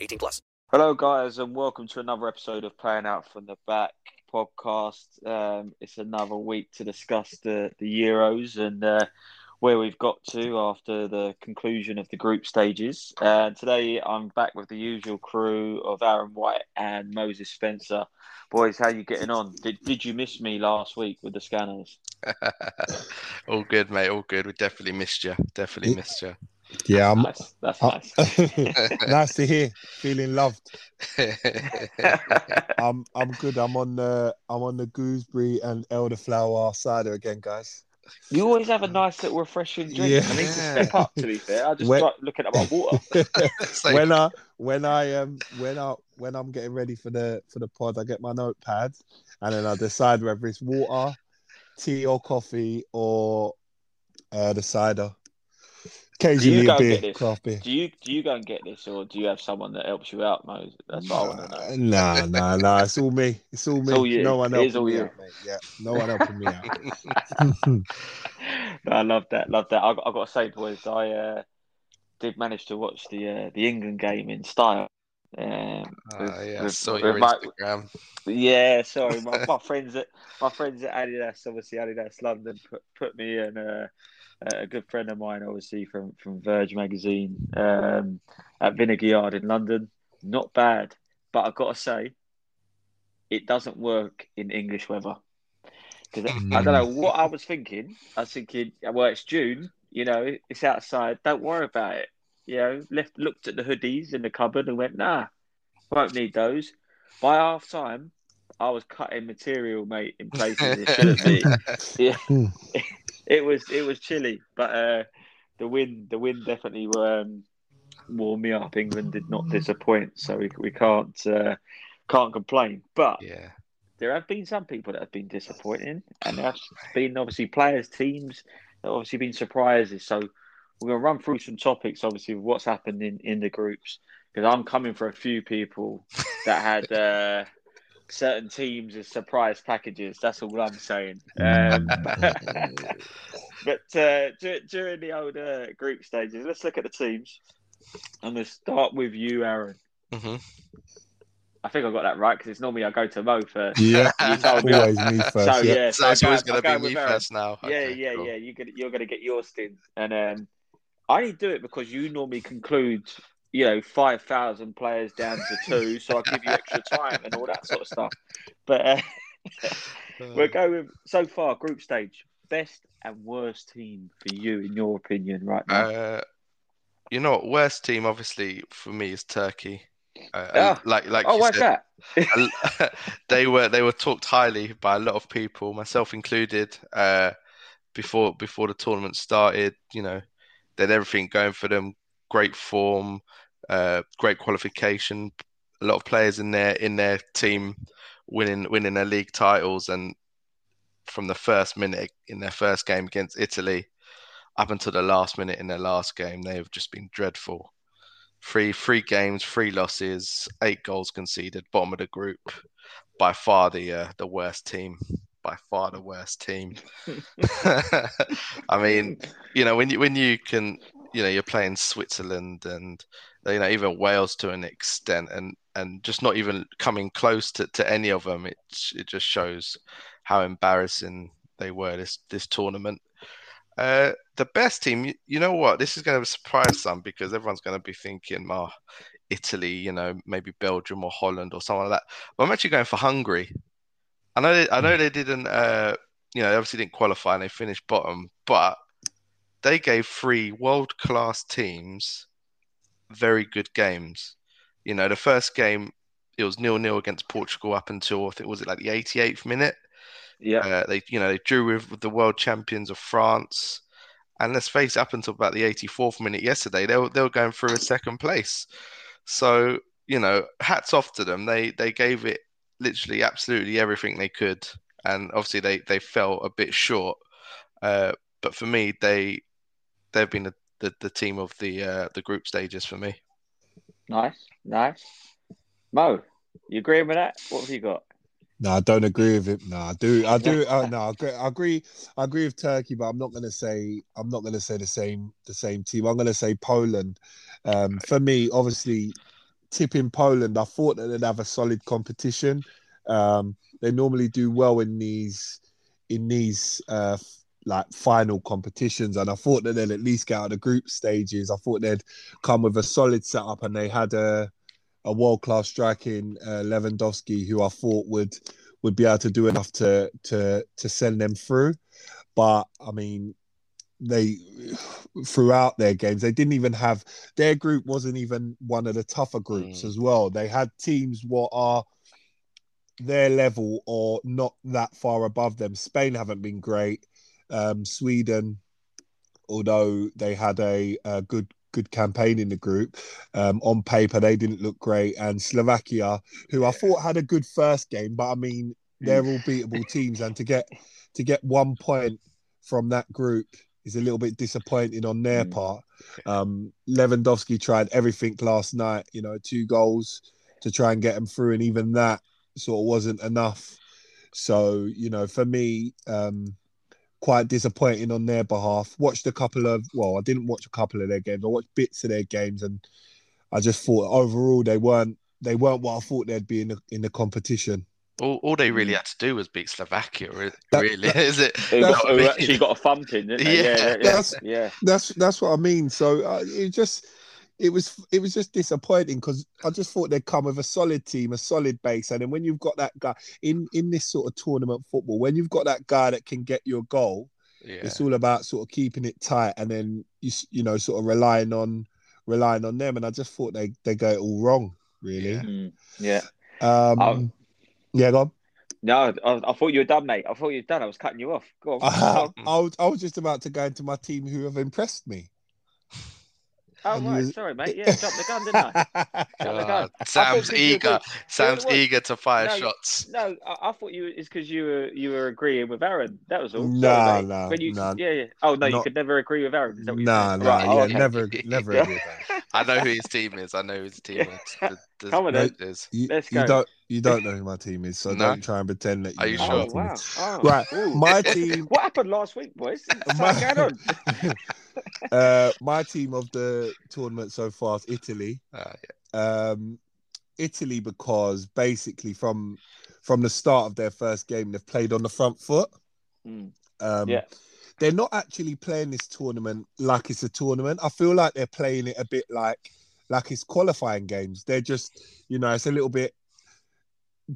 18 plus. Hello, guys, and welcome to another episode of Playing Out from the Back podcast. Um, it's another week to discuss the, the Euros and uh, where we've got to after the conclusion of the group stages. Uh, today, I'm back with the usual crew of Aaron White and Moses Spencer. Boys, how you getting on? Did Did you miss me last week with the scanners? all good, mate. All good. We definitely missed you. Definitely missed you. Yeah, I'm, Nice. That's uh, nice. nice to hear. Feeling loved. I'm I'm good. I'm on the I'm on the gooseberry and elderflower cider again, guys. you always have a nice little refreshing drink. Yeah. I need to step up. To be fair, I just When- like looking at my water. Like- when I when I um when I when I'm getting ready for the for the pod, I get my notepad and then I decide whether it's water, tea or coffee or uh, the cider. Occasionally go a and beer, get this? craft beer. Do you do you go and get this, or do you have someone that helps you out, Moses? That's what I want to know. Nah, nah, nah. It's all me. It's all me. It's all you. No one It is helping all me you. out, mate. Yeah, no one helping me out. No, I love that. Love that. I, I got to say, boys, I uh, did manage to watch the uh, the England game in style. Um, Ah, with- yeah, I with- saw your my- Instagram. yeah, sorry, my, my friends at my friends at Adidas, obviously Adidas London, put, put me in. uh, a good friend of mine, obviously from from Verge magazine, um, at Vinegar Yard in London. Not bad, but I've got to say, it doesn't work in English weather. Because I don't know what I was thinking. I was thinking, well, it's June, you know, it's outside. Don't worry about it. You know, left looked at the hoodies in the cupboard and went, nah, won't need those. By half time, I was cutting material, mate, in places it shouldn't be. Yeah, it was it was chilly, but uh, the wind the wind definitely um, warmed me up. England did not disappoint, so we we can't uh, can't complain. But Yeah. there have been some people that have been disappointing, and there have been obviously players, teams that have obviously been surprises. So we're going to run through some topics, obviously, of what's happened in, in the groups, because I'm coming for a few people that had uh, certain teams as surprise packages. That's all I'm saying. Um, but uh, dur- during the old uh, group stages, let's look at the teams. I'm going to start with you, Aaron. hmm I think I got that right because it's normally I go to Mo first. Yeah, You told me. always me first. So yeah. yeah, So it's always going to be me Aaron. first now. Yeah, Okay, yeah, cool. yeah. You're gonna you're gonna get your stint, and um, I only do it because you normally conclude, you know, five thousand players down to two, so I give you extra time and all that sort of stuff. But uh, we'll go with so far group stage best and worst team for you in your opinion right now. Uh, you know? Worst team, obviously, for me is Turkey. Uh, Ah. like, like oh, you said, that? they were they were talked highly by a lot of people, myself included. Uh, before before the tournament started, you know, they had everything going for them. Great form, uh, great qualification. A lot of players in their in their team winning winning their league titles, and from the first minute in their first game against Italy, up until the last minute in their last game, they have just been dreadful. Three three games, three losses, eight goals conceded, bottom of the group. By far the uh, the worst team. By far the worst team. I mean, you know, when you when you can, you know, you're playing Switzerland and you know even Wales to an extent, and and just not even coming close to, to any of them. It it just shows how embarrassing they were this this tournament. Uh, the best team, you, you, know what? This is going to surprise some because everyone's going to be thinking, oh, Italy, you know, maybe Belgium or Holland or something like that. But I'm actually going for Hungary. I know, they, I know they didn't, uh, you know, they obviously didn't qualify and they finished bottom, but they gave three world class teams very good games. You know, the first game it was nil nil against Portugal up until I think was it like the 88th minute. Yeah, uh, they you know they drew with, with, the world champions of France, and let's face it, up until about the 84th minute yesterday, they were they were going through a second place. So you know, hats off to them. They they gave it literally absolutely everything they could, and obviously they they fell a bit short. Uh, but for me, they they've been the, the, the team of the uh, the group stages for me. Nice, nice. Mo, you agree with that? What have you got? No, I don't agree with it. No, I do. I do. Uh, no, I agree, I agree. I agree with Turkey, but I'm not going to say. I'm not going to say the same. The same team. I'm going to say Poland. Um, for me, obviously, tipping Poland. I thought that they'd have a solid competition. Um, they normally do well in these in these uh, like final competitions, and I thought that they'd at least get out of the group stages. I thought they'd come with a solid setup, and they had a a world class striking uh, Lewandowski, who I thought would would be able to do enough to to to send them through. But I mean, they throughout their games they didn't even have their group wasn't even one of the tougher groups mm. as well. They had teams what are their level or not that far above them. Spain haven't been great. Um, Sweden, although they had a, a good good campaign in the group. Um, on paper, they didn't look great. And Slovakia, who I thought had a good first game, but I mean, they're all beatable teams. And to get to get one point from that group is a little bit disappointing on their mm. part. Um, Lewandowski tried everything last night, you know, two goals to try and get them through, and even that sort of wasn't enough. So, you know, for me, um, quite disappointing on their behalf. Watched a couple of well, I didn't watch a couple of their games. I watched bits of their games, and I just thought overall they weren't they weren't what I thought they'd be in the in the competition. All, all they really had to do was beat Slovakia, really, that, is it? Who, got, who actually got a thumping, yeah, yeah, yeah, that's, yeah. That's that's what I mean. So uh, it just it was it was just disappointing because I just thought they'd come with a solid team, a solid base, and then when you've got that guy in in this sort of tournament football, when you've got that guy that can get your goal, yeah. it's all about sort of keeping it tight, and then you you know sort of relying on relying on them. And I just thought they they go it all wrong, really. Yeah. Mm, yeah. Um, um, yeah, go on. No, I, I, thought you were done, mate. I thought you were done. I was cutting you off. Go on. Uh, I, was, I was just about to go into my team who have impressed me. Oh right, you... sorry, mate. Yeah, jumped the gun, didn't I? the uh, gun. Sam's eager. Sam's eager to fire no, shots. No, I, I, thought you it's because you were you were agreeing with Aaron. That was all. No, sorry, no, you, no. Yeah, yeah. Oh no, Not... you could never agree with Aaron. No, no, right, yeah, oh, okay. never, never agree with Aaron. I know who his team is. I know who his team is. The, the, Come on, then. Is. You, Let's go. You don't, you don't know who my team is, so no? don't try and pretend that you. Are you sure? Oh, wow. Oh, right, ooh. my team. what happened last week, boys? What's going on? uh, my team of the tournament so far is Italy. Uh, yeah. um, Italy because basically from from the start of their first game they've played on the front foot. Mm. Um, yeah. They're not actually playing this tournament like it's a tournament. I feel like they're playing it a bit like like it's qualifying games. They're just, you know, it's a little bit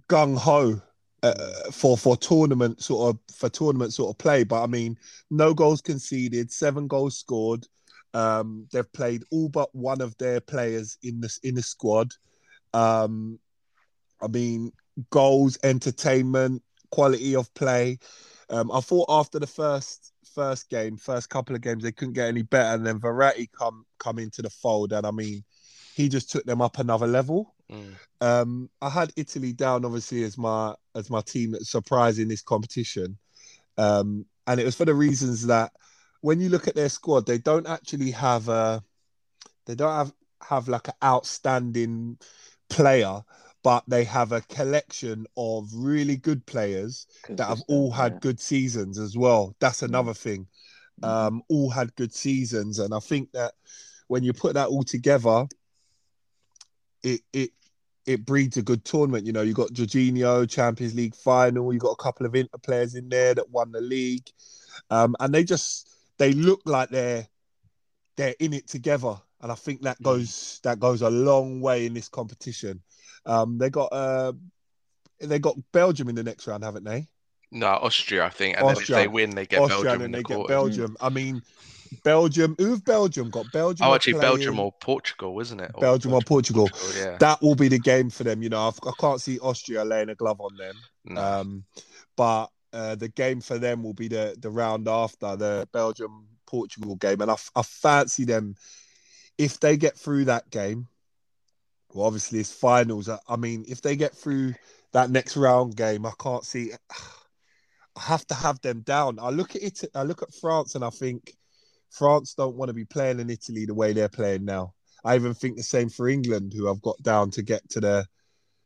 gung ho uh, for for tournament sort of for tournament sort of play. But I mean, no goals conceded, seven goals scored. Um, they've played all but one of their players in this in the squad. Um, I mean, goals, entertainment, quality of play. Um, I thought after the first first game, first couple of games, they couldn't get any better, and then Verratti come come into the fold, and I mean, he just took them up another level. Mm. Um, I had Italy down obviously as my as my team that's surprising this competition, um, and it was for the reasons that when you look at their squad, they don't actually have a, they don't have have like an outstanding player, but they have a collection of really good players that have all had yeah. good seasons as well. That's Mm. another thing. Um, all had good seasons, and I think that when you put that all together, it it it breeds a good tournament. You know, you got Jorginho, Champions League final. You got a couple of Inter players in there that won the league, um, and they just they look like they're they're in it together. And I think that goes that goes a long way in this competition. Um, they got uh, they got Belgium in the next round, haven't they? No, Austria, I think. And Austria. then if they win, they get Austria Belgium and they the get. Belgium. I mean, Belgium. Who have Belgium got? Belgium. Oh, actually, Belgium or Portugal, isn't it? Or Belgium or Portugal. yeah. That will be the game for them. You know, I've, I can't see Austria laying a glove on them. No. Um, but uh, the game for them will be the the round after the Belgium Portugal game, and I, I fancy them if they get through that game. Well, obviously it's finals. I, I mean, if they get through that next round game, I can't see. I have to have them down. I look at it. I look at France, and I think France don't want to be playing in Italy the way they're playing now. I even think the same for England, who I've got down to get to the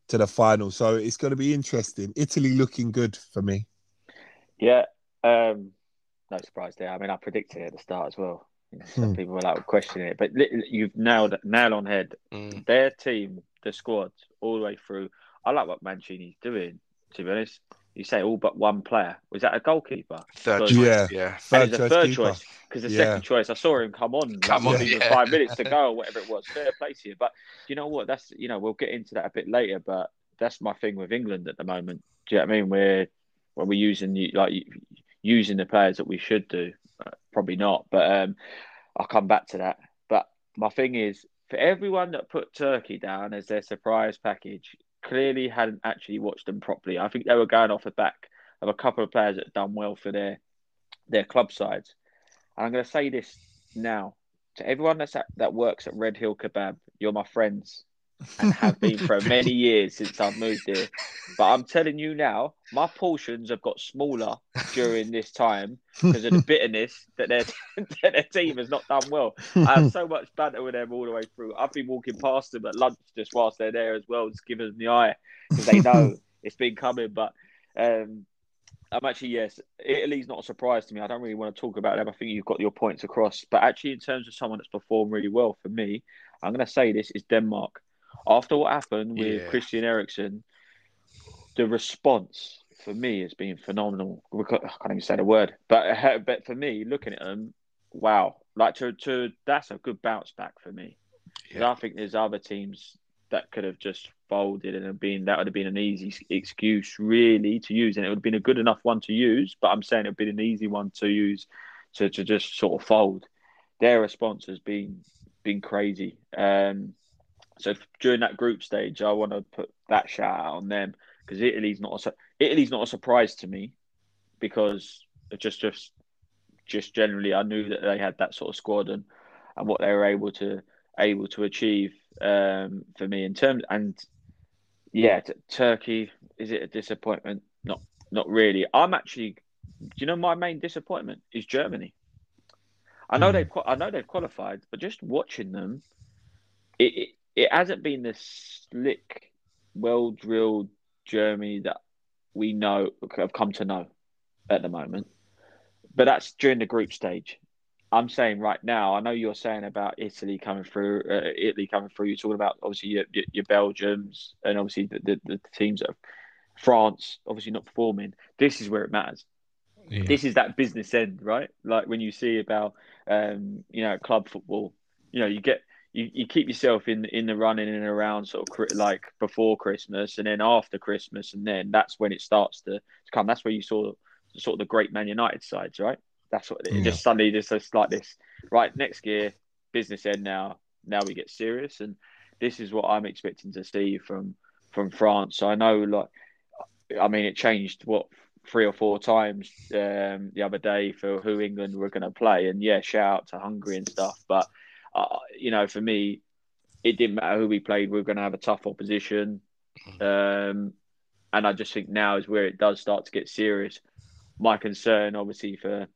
to the final. So it's going to be interesting. Italy looking good for me. Yeah, um, no surprise there. I mean, I predicted it at the start as well. Some Hmm. people were like questioning it, but you've nailed it, nail on head. Mm. Their team, the squad, all the way through. I like what Mancini's doing. To be honest, you say all but one player. Was that a goalkeeper? Third choice, Yeah. yeah. Third choice third keeper. choice because the Yeah. second choice, I saw him come on, Come like, on, yeah. five minutes to go or whatever it was. Fair play to you, but you know what? That's you know we'll get into that a bit later, but that's my thing with England at the moment. Do you know what I mean? We're when we're using the- like using the players that we should do, uh, probably not, but um, I'll come back to that. But my thing is for everyone that put Turkey down as their surprise package, clearly hadn't actually watched them properly. I think they were going off the back of a couple of players that had done well for their their club sides. And I'm going to say this now to everyone that's at, that works at Red Hill Kebab. You're my friends and have been for many years since I've moved here. But I'm telling you now, my portions have got smaller during this time because of the bitterness that their that their team has not done well. I have so much banter with them all the way through. I've been walking past them at lunch just whilst they're there as well, just giving them the eye because they know it's been coming. But um, I'm actually yes, Italy's not a surprise to me. I don't really want to talk about them. I think you've got your points across. But actually, in terms of someone that's performed really well for me, I'm going to say this is Denmark. After what happened with Yeah. Christian Eriksen, the response for me has been phenomenal. I can't even say the word, but but for me, looking at them, wow, like to to that's a good bounce back for me. Yeah. I think there's other teams that could have just folded and have been that would have been an easy excuse really to use, and it would have been a good enough one to use. But I'm saying it would have been an easy one to use to to just sort of fold. Their response has been been crazy. Um, so during that group stage, I want to put that shout out on them because Italy's not a, Italy's not a surprise to me because just just just generally I knew that they had that sort of squad and and what they were able to able to achieve um, for me in terms and yeah, t- Turkey is it a disappointment? Not not really. I'm actually, do you know my main disappointment is Germany. I know they've I know they've qualified, but just watching them, it it, it hasn't been the slick, well drilled Germany that we know have come to know at the moment. But that's during the group stage. I'm saying right now. I know you're saying about Italy coming through. Uh, Italy coming through. You're talking about obviously your, your, your Belgiums and obviously the, the, the teams of France obviously not performing. This is where it matters. Yeah. This is that business end, right? Like when you see about um, you know club football, you know you get you, you keep yourself in in the running and around sort of like before Christmas and then after Christmas and then that's when it starts to, to come. That's where you saw sort of the great Man United sides, right? That's what it Yeah. just suddenly just just like this. Right, next year, business end now. Now we get serious, and this is what I'm expecting to see from from France. So I know, like, I mean, it changed what three or four times um, the other day for who England were going to play, and yeah, shout out to Hungary and stuff. But uh, you know, for me, it didn't matter who we played. We were going to have a tough opposition, um, and I just think now is where it does start to get serious. My concern, obviously, for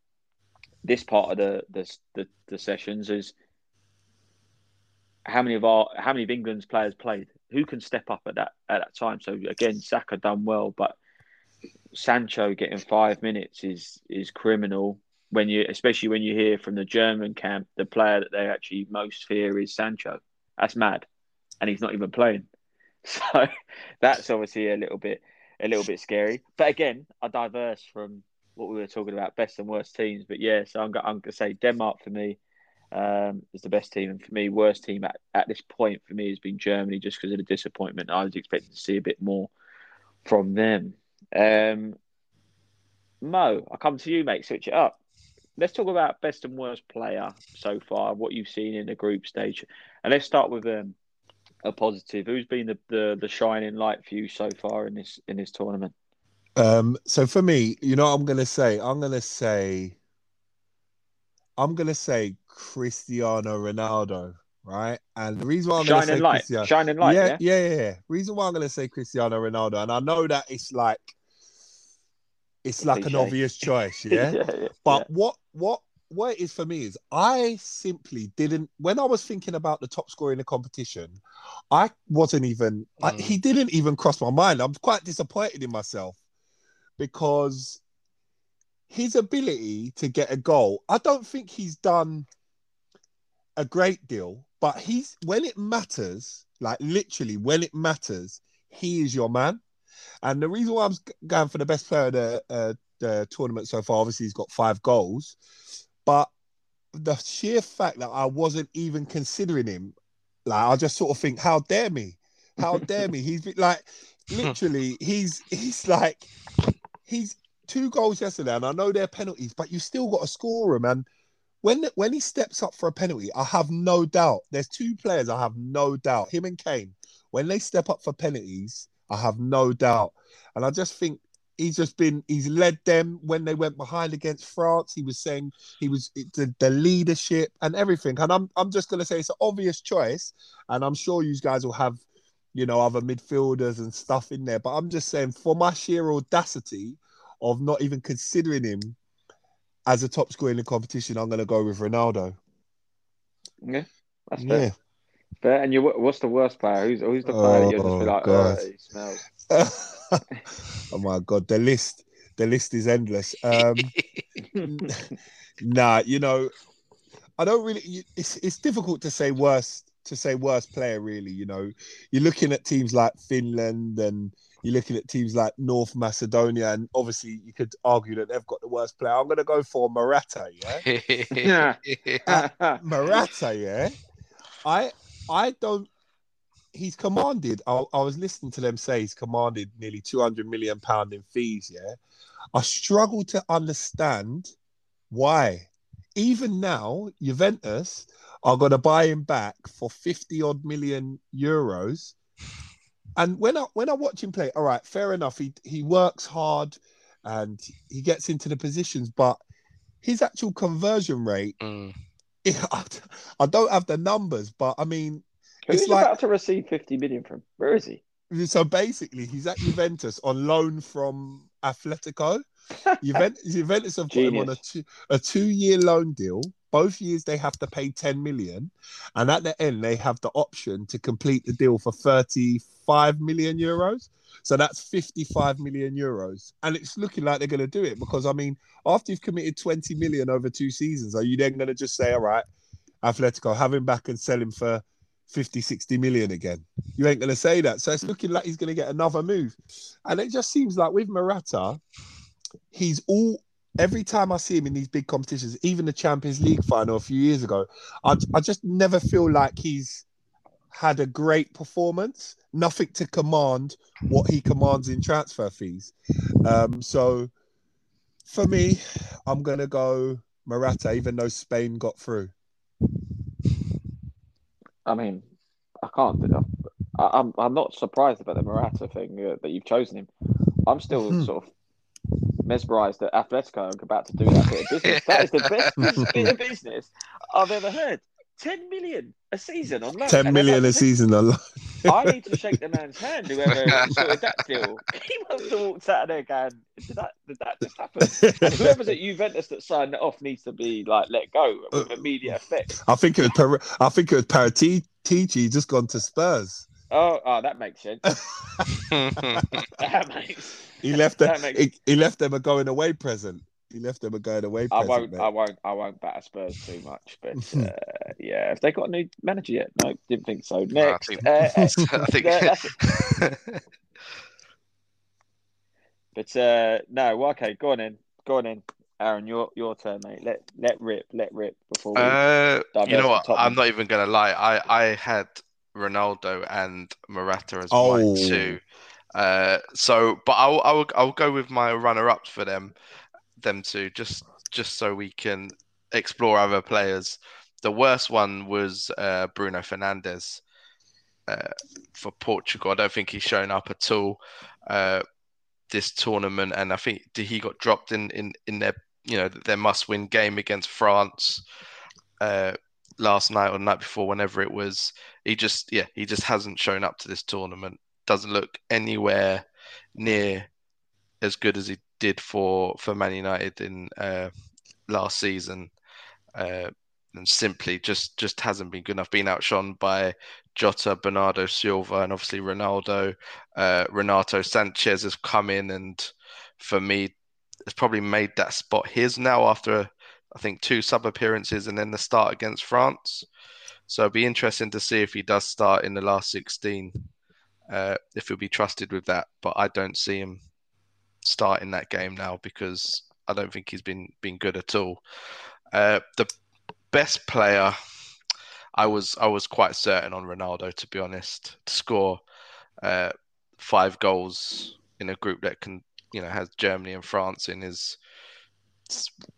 this part of the the the, the sessions is how many of our how many of England's players played? Who can step up at that at that time? So again, Saka done well, but Sancho getting five minutes is is criminal. When you, especially when you hear from the German camp, the player that they actually most fear is Sancho. That's mad, and he's not even playing. So that's obviously a little bit a little bit scary. But again, I diverse from what we were talking about, best and worst teams. But yeah, so I'm, I'm to say Denmark for me um, is the best team, and for me, worst team at, at this point for me has been Germany, just because of the disappointment. I was expecting to see a bit more from them. Um, Mo, I come to you, mate. Switch it up. Let's talk about best and worst player so far, what you've seen in the group stage, and let's start with um, a positive. Who's been the, the, the shining light for you so far in this in this tournament? Um, so for me, you know, I'm gonna say, I'm gonna say, I'm gonna say Cristiano Ronaldo, right? And the reason why I'm shining gonna say light, Cristiano, shining light, yeah, yeah. yeah, yeah, yeah. Reason why I'm gonna say Cristiano Ronaldo, and I know that it's like, it's like an obvious choice, yeah. yeah, yeah, But what what what it is for me is I simply didn't when I was thinking about the top scorer in the competition, I wasn't even I, Mm. he didn't even cross my mind. I'm quite disappointed in myself because his ability to get a goal, I don't think he's done a great deal, but he's when it matters, like literally when it matters, he is your man. And the reason why I'm going for the best player of the, uh, the tournament so far, obviously he's got five goals, but the sheer fact that I wasn't even considering him, like I just sort of think, how dare me? How dare me? He's been, like literally, he's he's like he's two goals yesterday, and I know they're penalties, but you still got to score them. And when when he steps up for a penalty, I have no doubt. There's two players I have no doubt. Him and Kane. When they step up for penalties, I have no doubt. And I just think he's just been he's led them when they went behind against France. He was saying he was the, the leadership and everything. And I'm I'm just gonna say it's an obvious choice, and I'm sure you guys will have you know other midfielders and stuff in there. But I'm just saying for my sheer audacity of not even considering him as a top scorer in the competition, I'm gonna go with Ronaldo. Yeah, that's fair. Yeah. Fair. And you, what's the worst player? Who's who's the player that you're just be Oh, like, God. oh, he smells. oh my god, the list the list is endless. Um nah, you know, I don't really. It's it's difficult to say worst to say worst player. Really, you know, you're looking at teams like Finland and you're looking at teams like North Macedonia, and obviously you could argue that they've got the worst player. I'm going to go for Morata. Yeah, Morata. Yeah, I I don't. He's commanded. I, I was listening to them say he's commanded nearly 200 million pound in fees. Yeah, I struggle to understand why. Even now, Juventus are going to buy him back for 50 odd million euros. And when I when I watch him play, all right, fair enough. He he works hard and he gets into the positions, but his actual conversion rate, Mm. I don't have the numbers, but I mean, Who's it's like about to receive 50 million from? Where is he? so basically, he's at Juventus on loan from Atletico. Juventus, Juventus have got him on a two, a two year loan deal. Both years they have to pay 10 million, and at the end they have the option to complete the deal for 35 million euros. So that's 55 million euros, and it's looking like they're going to do it because I mean, after you've committed 20 million over two seasons, are you then going to just say, all right, Atletico, have him back and sell him for 50, 60 million again? You ain't going to say that. So it's looking like he's going to get another move, and it just seems like with Morata, he's all every time I see him in these big competitions, even the Champions League final a few years ago, I, I just never feel like he's had a great performance. Nothing to command what he commands in transfer fees. Um, so for me, I'm gonna go Morata, even though Spain got through. I mean, I can't. I, I'm I'm not surprised about the Morata thing uh, that you've chosen him. I'm still Hmm. sort of mesmerised that Atletico are about to do that bit of business. That is the best bit of business I've ever heard. Ten million a season on loan. 10 And million a to do- season. I need to shake the man's hand. Whoever sorted that deal, he must have walked out of there going, "Did that? Did that just happen?" And whoever's at Juventus that signed it off needs to be like let go with uh, immediate effect. I think it was per- I think it was Paratici just gone to Spurs. Oh, oh, that makes sense. that makes. He left them. Makes- He, he left them a going away present. He left them a going away I won't. mate. I won't. I won't batter Spurs too much. But uh, yeah, have they got a new manager yet? No, didn't think so. No, I Next, think- uh, I think. that's- but uh, no. well, Okay, go on in. Go on in, Aaron. Your your turn, mate. Let let rip. Let rip before we. Uh, you know what? Tottenham. I'm not even gonna lie. I I had Ronaldo and Morata as Oh. mine too. Uh, so, but I'll I'll I'll go with my runner-ups for them, them two, just just so we can explore other players. The worst one was uh, Bruno Fernandes uh, for Portugal. I don't think he's shown up at all uh, this tournament, and I think he got dropped in in in their you know their must-win game against France uh, last night or night before, whenever it was. He just yeah he just hasn't shown up to this tournament. Doesn't look anywhere near as good as he did for for Man United in uh, last season. Uh, and simply just just hasn't been good enough. Been outshone by Jota, Bernardo Silva, and obviously Ronaldo. Uh, Renato Sanches has come in and for me has probably made that spot his now after I think two sub appearances and then the start against France. So it'll be interesting to see if he does start in the last 16, uh, if he'll be trusted with that. But I don't see him starting that game now because I don't think he's been been good at all. Uh, the best player, I was I was quite certain on Ronaldo to be honest to score uh, five goals in a group that can you know has Germany and France in his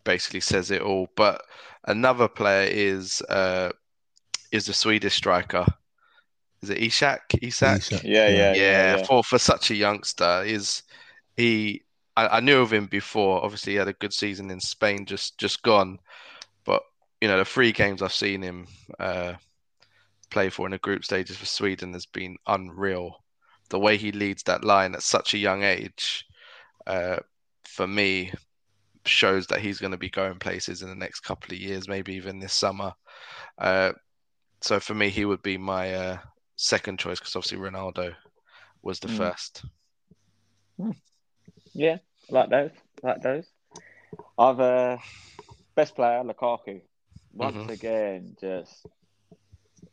basically says it all. But another player is uh, is the Swedish striker. Is it Ishak? Isak? Isak, Yeah, yeah, yeah. yeah, yeah. for for such a youngster, is he? I, I knew of him before. Obviously, he had a good season in Spain, just just gone. But you know, the three games I've seen him uh, play for in the group stages for Sweden has been unreal. The way he leads that line at such a young age, uh, for me, shows that he's going to be going places in the next couple of years, maybe even this summer. Uh, so for me, he would be my uh, second choice because obviously Ronaldo was the Mm. first. Yeah, like those, like those. I've uh, best player Lukaku. Once Mhm. again, just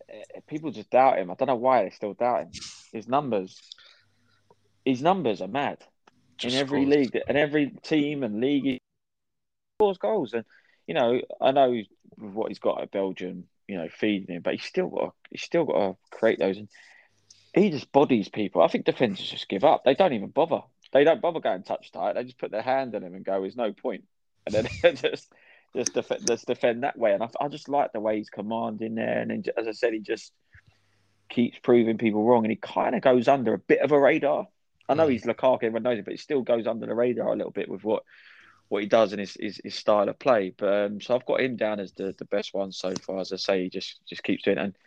eh, people just doubt him. I don't know why they still doubt him. His numbers, his numbers are mad Just in every scores. league, and every team and league. He scores goals, and you know, I know what he's got at Belgium, you know, feeding him, but he's still got, to, he's still got to create those. And he just bodies people. I think defenders just give up. They don't even bother. They don't bother going touch tight. They just put their hand on him and go, "There's no point," and then just just defend, just defend that way. And I, I just like the way he's commanding there. And then, as I said, he just keeps proving people wrong, and he kind of goes under a bit of a radar. I know Mm. he's Lukaku, everyone knows it, but he still goes under the radar a little bit with what what he does and his, his, his style of play. But um, so I've got him down as the, the best one so far. As I say, he just just keeps doing it. And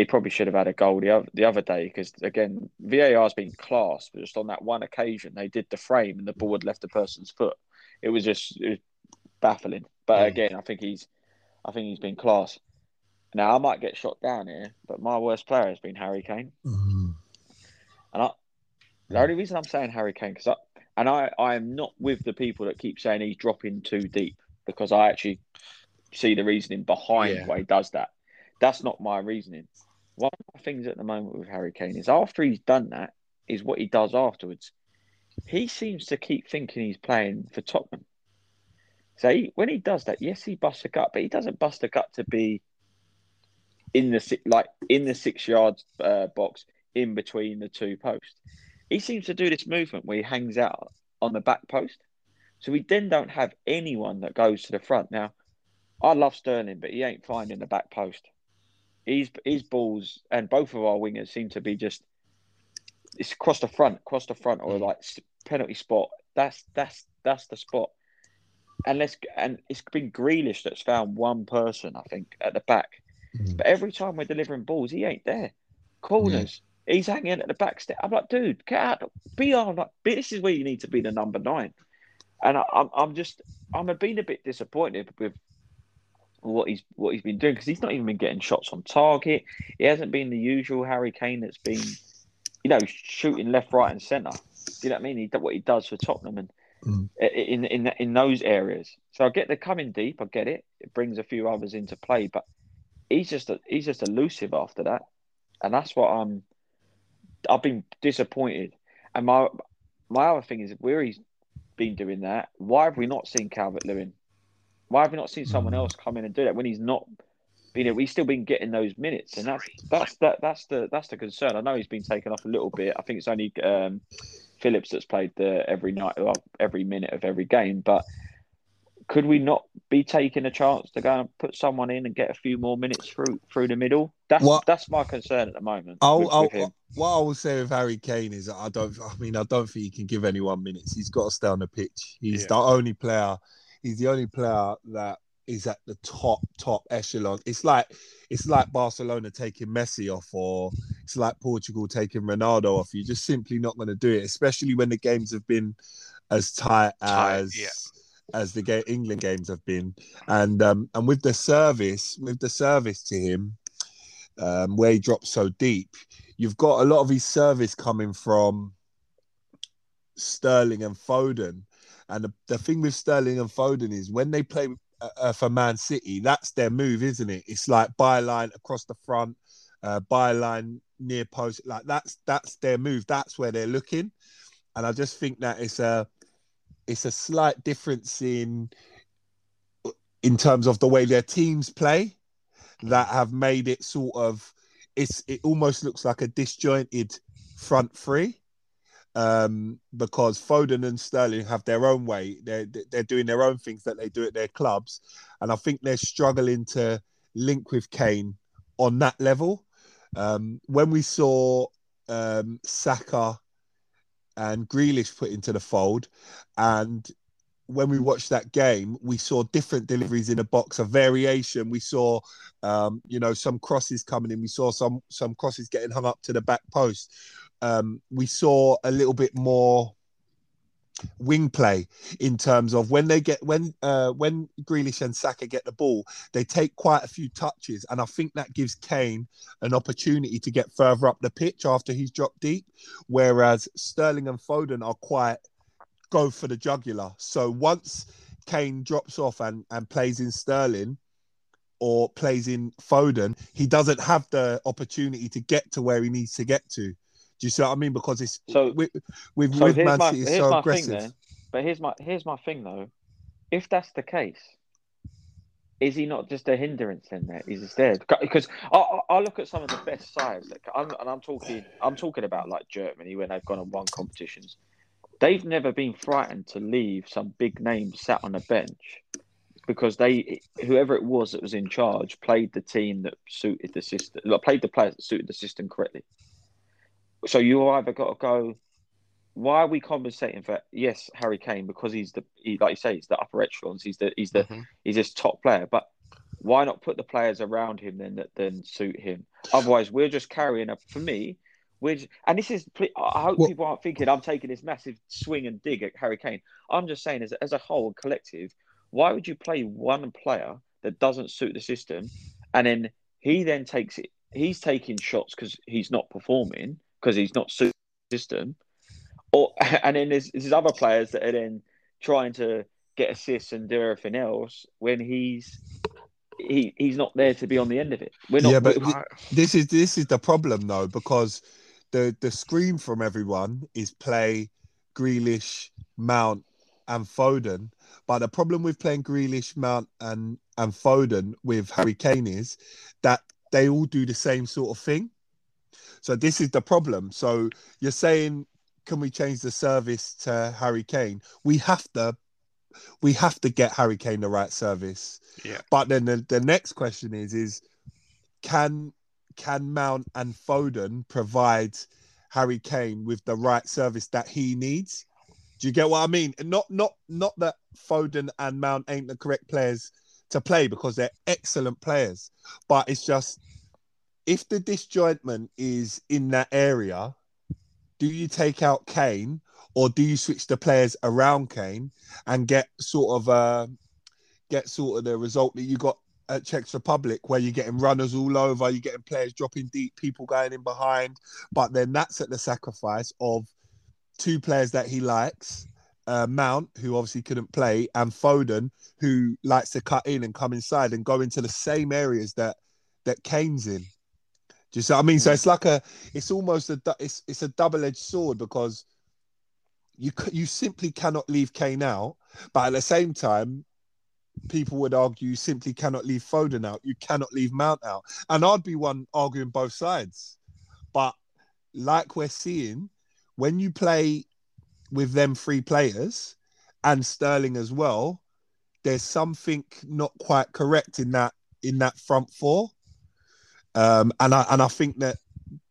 he probably should have had a goal the other, the other day because again, VAR's been class, but just on that one occasion they did the frame and the ball had left the person's foot. It was just it was baffling. But Mm. again, I think he's I think he's been class. Now I might get shot down here, but my worst player has been Harry Kane. Mm. And I, the only reason I'm saying Harry Kane, because I, and I, I am not with the people that keep saying he's dropping too deep, because I actually see the reasoning behind Yeah. why he does that. That's not my reasoning. One of the things at the moment with Harry Kane is after he's done that, is what he does afterwards. He seems to keep thinking he's playing for Tottenham. So he, when he does that, yes, he busts a gut, but he doesn't bust a gut to be in the like in the six yard uh, box in between the two posts. He seems to do this movement where he hangs out on the back post. So we then don't have anyone that goes to the front. Now, I love Sterling, but he ain't finding the back post. His his balls and both of our wingers seem to be just it's across the front, across the front, or like penalty spot. That's that's that's the spot. And let's and it's been Grealish that's found one person, I think, at the back. Mm. But every time we're delivering balls, he ain't there. Corners, He's hanging at the back step. I'm like, dude, get out. Be on. Like, this is where you need to be the number nine. And I, I'm, I'm just, I'm being a bit disappointed with what he's what he's been doing because he's not even been getting shots on target. He hasn't been the usual Harry Kane that's been, you know, shooting left, right, and centre. Do you know what I mean? He what he does for Tottenham and Mm. in in in those areas. So I get the coming deep. I get it. It brings a few others into play, but he's just a, he's just elusive after that, and that's what I'm. I've been disappointed, and my my other thing is where he's been doing that. Why have we not seen Calvert Lewin? Why have we not seen someone else come in and do that when he's not? You know, he's still been getting those minutes, and that's that's that that's the that's the concern. I know he's been taken off a little bit. I think it's only um, Phillips that's played the every night, well, every minute of every game. But could we not be taking a chance to go and put someone in and get a few more minutes through through the middle? That's What- that's my concern at the moment. I'll, with- I'll, with what I will say with Harry Kane is that I don't. I mean, I don't think he can give anyone minutes. He's got to stay on the pitch. He's Yeah. the only player. He's the only player that is at the top top echelon. It's like it's like Barcelona taking Messi off, or it's like Portugal taking Ronaldo off. You're just simply not going to do it, especially when the games have been as tight Tight, as yeah. as the England games have been. And um, and with the service, with the service to him, um, where he drops so deep, you've got a lot of his service coming from Sterling and Foden. And the, the thing with Sterling and Foden is when they play uh, uh, for Man City, that's their move, isn't it? It's like byline across the front, uh, byline near post. Like that's that's their move. That's where they're looking. And I just think that it's a it's a slight difference in in terms of the way their teams play that have made it sort of it's it almost looks like a disjointed front three um because Foden and Sterling have their own way they're they're doing their own things that they do at their clubs and I think they're struggling to link with Kane on that level um when we saw um Saka and Grealish put into the fold and when we watched that game, we saw different deliveries in the box, a variation. We saw, um, you know, some crosses coming in. We saw some some crosses getting hung up to the back post. Um, we saw a little bit more wing play in terms of when they get when uh, when Grealish and Saka get the ball, they take quite a few touches, and I think that gives Kane an opportunity to get further up the pitch after he's dropped deep. Whereas Sterling and Foden are quite go for the jugular. So once Kane drops off and, and plays in Sterling or plays in Foden, he doesn't have the opportunity to get to where he needs to get to. Do you see what I mean? Because it's So- with, with, So with Man my City, it's so aggressive. then. But here's my here's my thing though. If that's the case, is he not just a hindrance in there? He's just there because I, I, look at some of the best sides, that, I'm, and I'm talking I'm talking about like Germany when they've gone and won competitions. They've never been frightened to leave some big name sat on a bench because they whoever it was that was in charge played the team that suited the system, like, played the players that suited the system correctly. So you either got to go why are we compensating for yes Harry Kane because he's the he, like you say he's the upper echelons he's the he's the Mhm. he's this top player but why not put the players around him then that then suit him otherwise we're just carrying a for me we're just, and this is I hope Well- people aren't thinking I'm taking this massive swing and dig at Harry Kane I'm just saying as, as a whole collective why would you play one player that doesn't suit the system and then he then takes it he's taking shots because he's not performing because he's not the system or and then there's, there's other players that are then trying to get assists and do everything else when he's he he's not there to be on the end of it. We're not. Yeah, but th- this is this is the problem though because the the scream from everyone is play Grealish, Mount, and Foden. But the problem with playing Grealish, Mount, and and Foden with Harry Kane is that they all do the same sort of thing. So this is the problem. So you're saying, can we change the service to Harry Kane? We have to. We have to get Harry Kane the right service. Yeah. But then the, the next question is: is can can Mount and Foden provide Harry Kane with the right service that he needs? Do you get what I mean? And not not not that Foden and Mount ain't the correct players to play because they're excellent players, but it's just if the disjointment is in that area, do you take out Kane or do you switch the players around Kane and get sort of uh, get sort of the result that you got at Czech Republic, where you're getting runners all over, you're getting players dropping deep, people going in behind, but then that's at the sacrifice of two players that he likes. Uh, Mount, who obviously couldn't play, and Foden, who likes to cut in and come inside and go into the same areas that that Kane's in. Do you see what I mean? So it's like a, it's almost a, it's it's a double edged sword because you you simply cannot leave Kane out, but at the same time, people would argue you simply cannot leave Foden out. You cannot leave Mount out, and I'd be one arguing both sides. But like we're seeing, when you play with them three players and Sterling as well, there's something not quite correct in that in that front four. Um, and I and I think that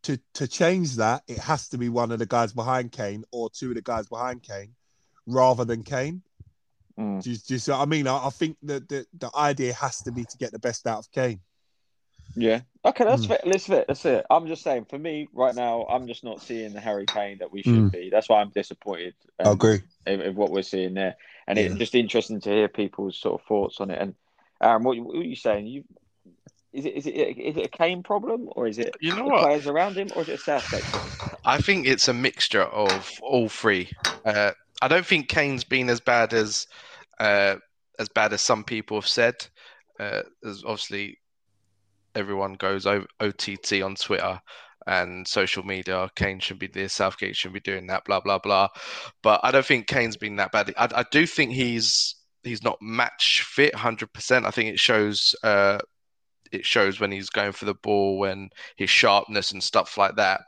to to change that, it has to be one of the guys behind Kane or two of the guys behind Kane, rather than Kane. Mm. Do, you, do you see what I mean? I, I think that the, the idea has to be to get the best out of Kane. Yeah. Okay, that's Mm. fair. That's it. That's it. I'm just saying, for me right now, I'm just not seeing the Harry Kane that we should Mm. be. That's why I'm disappointed. I agree. In, in what we're seeing there, and Yeah. it's just interesting to hear people's sort of thoughts on it. And Aaron, what, what are you saying? You is it is it is it a Kane problem or is it You know the what? players around him or is it a Southgate? problem? I think it's a mixture of all three. Uh, I don't think Kane's been as bad as uh, as bad as some people have said. Uh, obviously everyone goes o- OTT on Twitter and social media. Kane should be this, Southgate should be doing that, blah blah blah. But I don't think Kane's been that bad. I, I do think he's he's not match fit, hundred percent. I think it shows. Uh, it shows when he's going for the ball, when his sharpness and stuff like that.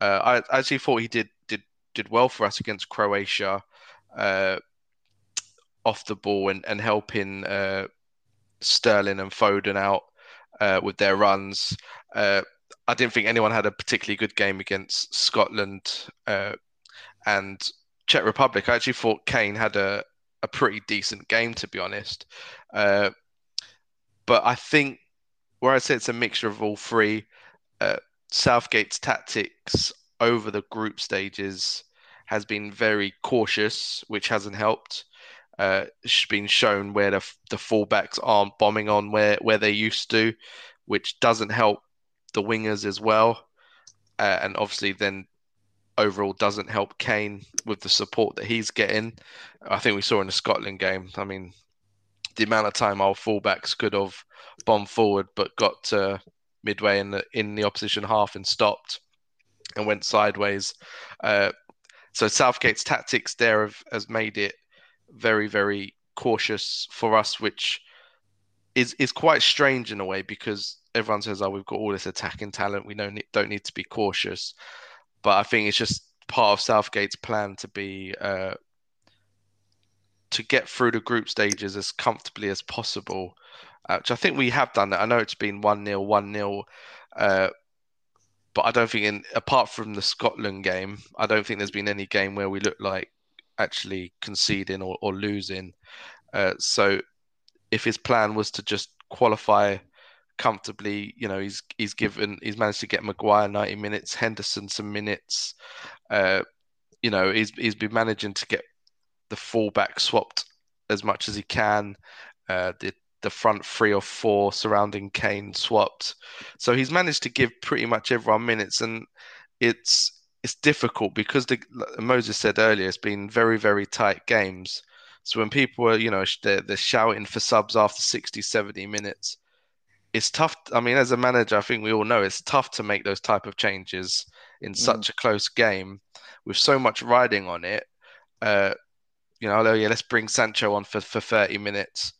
Uh, I actually thought he did did did well for us against Croatia, uh, off the ball and and helping uh, Sterling and Foden out uh, with their runs. Uh, I didn't think anyone had a particularly good game against Scotland uh, and Czech Republic. I actually thought Kane had a a pretty decent game, to be honest. But I think where I say it's a mixture of all three, uh, Southgate's tactics over the group stages has been very cautious, which hasn't helped. Uh, it's been shown where the the fullbacks aren't bombing on where where they used to, which doesn't help the wingers as well, uh, and obviously then overall doesn't help Kane with the support that he's getting. I think we saw in the Scotland game. I mean, the amount of time our fullbacks could have bombed forward, but got to midway in the in the opposition half and stopped and went sideways. Uh, so Southgate's tactics there have has made it very very cautious for us, which is is quite strange in a way because everyone says, "Oh, we've got all this attacking talent. We don't need, don't need to be cautious." But I think it's just part of Southgate's plan to be uh, to get through the group stages as comfortably as possible. Uh, which I think we have done that. I know it's been one 0 one 0 uh, but I don't think, in apart from the Scotland game, I don't think there's been any game where we look like actually conceding or, or losing. Uh, so, if his plan was to just qualify comfortably, you know, he's he's given he's managed to get Maguire 90 minutes, Henderson some minutes. Uh, you know, he's he's been managing to get the fullback swapped as much as he can. Uh, the the front three or four surrounding Kane swapped. So he's managed to give pretty much everyone minutes, and it's it's difficult because the Moses said earlier, it's been very very tight games. So when people are you know they're, they're shouting for subs after 60, 70 minutes, it's tough. I mean, as a manager, I think we all know it's tough to make those type of changes in such a close game with so much riding on it. Uh, you know, oh yeah, let's bring Sancho on for, for 30 minutes.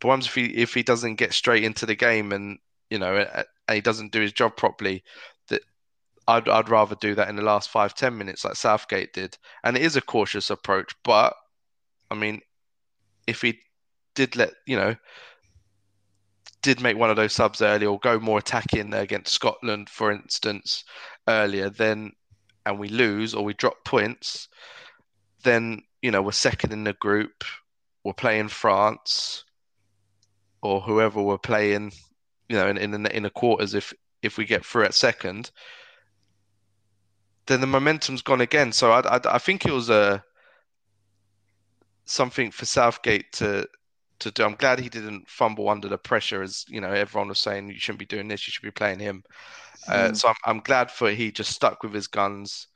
But what if he if he doesn't get straight into the game and you know and he doesn't do his job properly? That I'd I'd rather do that in the last five ten minutes like Southgate did, and it is a cautious approach. But I mean, if he did let you know did make one of those subs earlier or go more attacking against Scotland, for instance, earlier, then and we lose or we drop points, then you know we're second in the group, we're playing France or whoever we're playing, you know, in in, in the quarters if if we get through at second, then the momentum's gone again. So I, I, I think it was a something for Southgate to to do. I'm glad he didn't fumble under the pressure, as you know everyone was saying you shouldn't be doing this, you should be playing him. Uh, Mm. so I'm, I'm glad for he just stuck with his guns.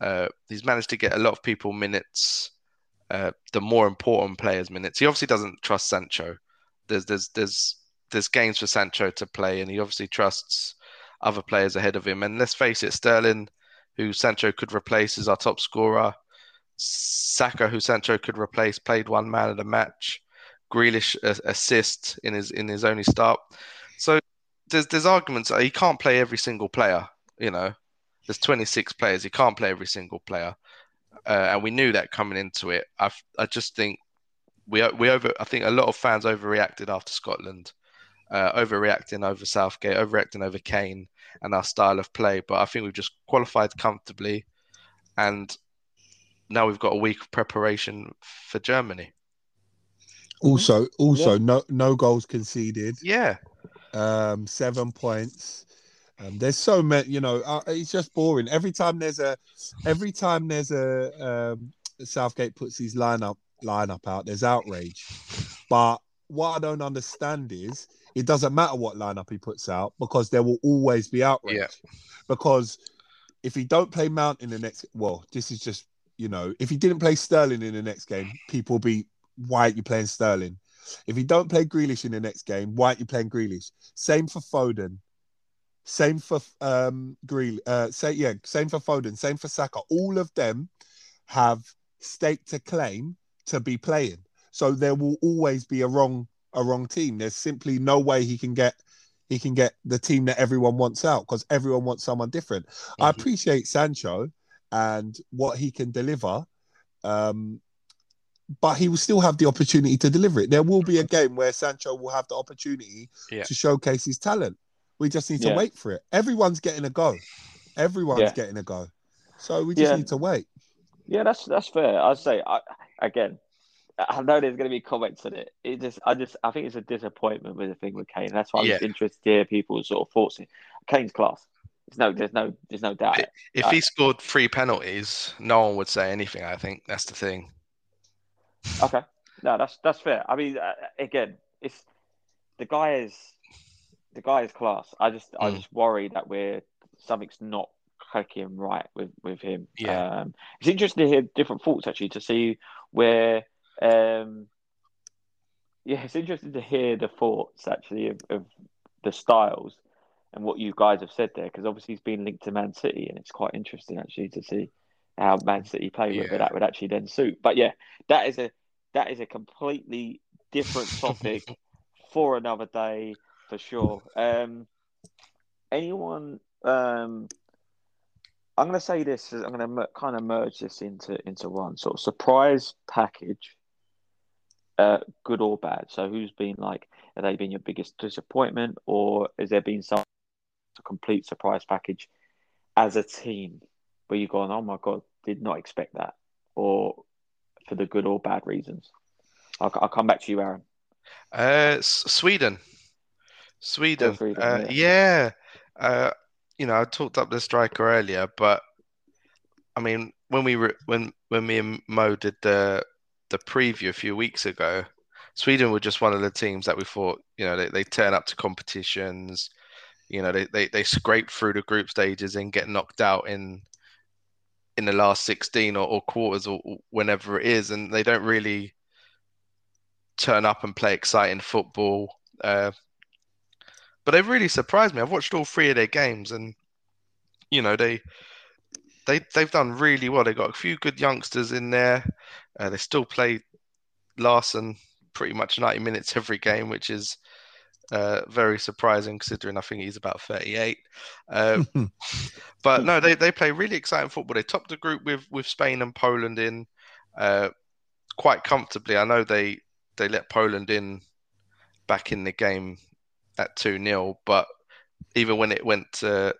Uh, he's managed to get a lot of people minutes, uh, the more important players minutes. He obviously doesn't trust Sancho. There's there's there's there's games for Sancho to play, and he obviously trusts other players ahead of him. And let's face it, Sterling, who Sancho could replace, is our top scorer. Saka, who Sancho could replace, played one man of the match. Grealish assist in his in his only start. So there's there's arguments. He can't play every single player. You know, there's 26 players. He can't play every single player, uh, and we knew that coming into it. I I just think we we over. I think a lot of fans overreacted after Scotland, uh, overreacting over Southgate, overreacting over Kane and our style of play. But I think we've just qualified comfortably, and now we've got a week of preparation for Germany. Also, also Yeah. no no goals conceded. Yeah, Um, seven points. Um, there's so many, you know, uh, it's just boring. Every time there's a, every time there's a, um, Southgate puts his lineup lineup out, there's outrage. But what I don't understand is it doesn't matter what lineup he puts out because there will always be outrage. Yeah. Because if he don't play Mount in the next, well, this is just, you know, if he didn't play Sterling in the next game, people will be, why aren't you playing Sterling? If you don't play Grealish in the next game, why aren't you playing Grealish? Same for Foden. Same for um Greel. Uh, say yeah. Same for Foden. Same for Saka. All of them have stake to claim to be playing. So there will always be a wrong a wrong team. There's simply no way he can get he can get the team that everyone wants out because everyone wants someone different. I Mhm. appreciate Sancho and what he can deliver. Um, but he will still have the opportunity to deliver it. There will be a game where Sancho will have the opportunity Yeah. to showcase his talent. We just need to Yeah. wait for it. Everyone's getting a go. Everyone's Yeah. getting a go. So we just Yeah. need to wait. Yeah, that's that's fair. I'd say I, again. I know there's going to be comments on it. It just, I just, I think it's a disappointment with the thing with Kane. That's why I'm Yeah. interested to hear people's sort of thoughts. Kane's class. There's no, there's no, there's no doubt. if I- he scored three penalties, no one would say anything. I think that's the thing. Okay, no, that's that's fair. I mean, uh, again, it's the guy is the guy is class. I just, I Mm. just worry that we're something's not clicking right with with him. Yeah. Um, it's interesting to hear different thoughts actually to see where. Um, yeah, it's interesting to hear the thoughts actually of, of the styles and what you guys have said there because obviously he's been linked to Man City and it's quite interesting actually to see how Man City play whether Yeah. that would actually then suit. But yeah, that is a that is a completely different topic for another day for sure. Um, anyone? Um, I'm going to say this. I'm going to mer- kind of merge this into into one sort of surprise package. Uh, good or bad. So, who's been like? Have they been your biggest disappointment, or has there been some complete surprise package as a team where you've gone, "Oh my god, did not expect that," or for the good or bad reasons? I'll, I'll come back to you, Aaron. Uh, Sweden, Sweden. Sweden, uh, yeah. Uh, you know, I talked up the striker earlier, but I mean, when we were when when me and Mo did the the preview a few weeks ago, Sweden were just one of the teams that we thought, you know, they, they turn up to competitions, you know, they, they they scrape through the group stages and get knocked out in in the last 16 or, or quarters or or whenever it is, and they don't really turn up and play exciting football. Uh, but they've really surprised me. I've watched all three of their games, and you know they they they've done really well. They've got a few good youngsters in there. Uh, they still play Larsson pretty much 90 minutes every game, which is uh, very surprising considering I think he's about 38. Uh, but no, they, they play really exciting football. They topped the group with, with Spain and Poland in uh, quite comfortably. I know they they let Poland in back in the game at 2 0, but even when it went to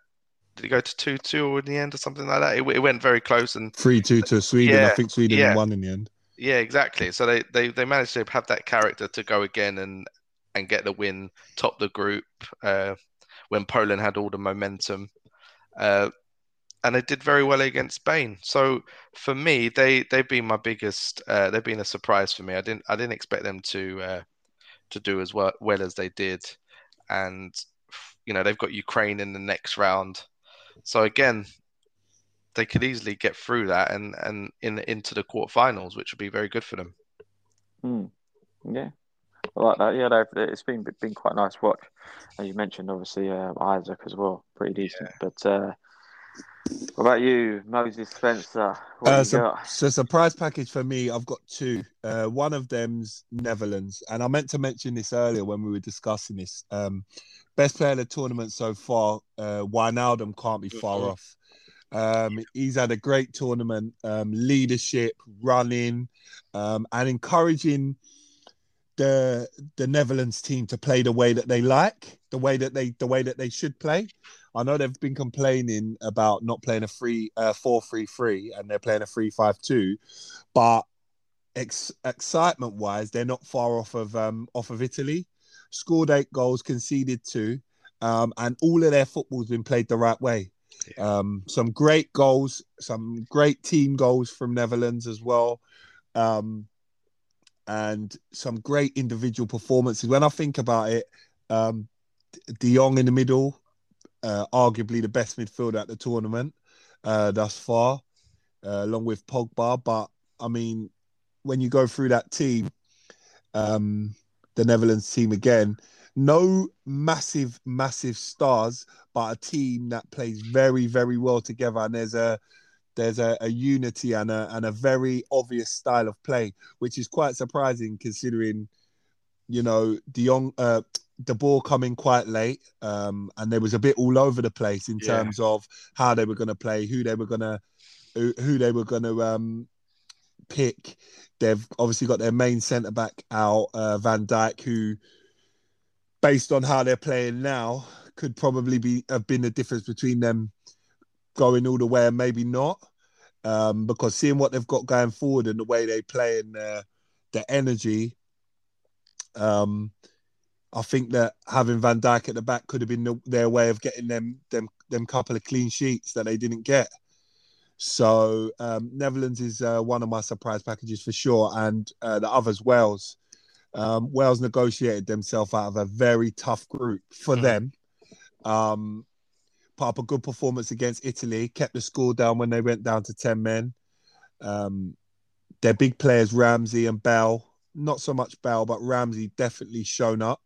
did it go to 2 2 in the end or something like that? It, it went very close and Three two to Sweden. I think Sweden yeah. won in the end. yeah, exactly. So they, they, they managed to have that character to go again and and get the win, top the group. Uh, when Poland had all the momentum. Uh, and they did very well against Spain. So for me, they they've been my biggest. Uh, they've been a surprise for me. I didn't I didn't expect them to uh, to do as well well as they did, and you know they've got Ukraine in the next round. So again, they could easily get through that and and in into the quarterfinals, which would be very good for them. Mm. Yeah, I like that. Yeah, it's been been quite nice to watch. As you mentioned, obviously uh, Isak as well, pretty decent. Yeah. But uh, what about you, Moses Spencer? Uh, so, so, surprise package for me, I've got two. Uh, one of them's Netherlands, and I meant to mention this earlier when we were discussing this. Um, best player of the tournament so far, uh, Wijnaldum can't be far mm-hmm. off. Um, he's had a great tournament, um, leadership, running, um, and encouraging the the Netherlands team to play the way that they like, the way that they the way that they should play. I know they've been complaining about not playing a free uh, four three three, and they're playing a three five two, but ex- excitement wise, they're not far off of um, off of Italy. Scored eight goals, conceded two, um, and all of their football's been played the right way. Yeah. Um, some great goals, some great team goals from Netherlands as well, um, and some great individual performances. When I think about it, um, De Jong in the middle, uh, arguably the best midfielder at the tournament uh, thus far, uh, along with Pogba. But I mean, when you go through that team, um, the Netherlands team again, no massive, massive stars, but a team that plays very, very well together. And there's a there's a, a unity and a and a very obvious style of play, which is quite surprising considering, you know, De Jong, uh, the ball coming quite late, um, and there was a bit all over the place in yeah. terms of how they were going to play, who they were going to, who, who, they were going to um, pick. They've obviously got their main centre back out, uh, Van Dijk, who, based on how they're playing now, could probably be have been the difference between them going all the way and maybe not. Um, because seeing what they've got going forward and the way they play and uh, the energy, um, I think that having Van Dijk at the back could have been the, their way of getting them them them couple of clean sheets that they didn't get. So um, Netherlands is uh, one of my surprise packages for sure, and uh, the others Wales. Um, Wales negotiated themselves out of a very tough group for mm. them. Um, put up a good performance against Italy, kept the score down when they went down to ten men. Um, their big players Ramsey and Bell, not so much Bell, but Ramsey definitely shown up.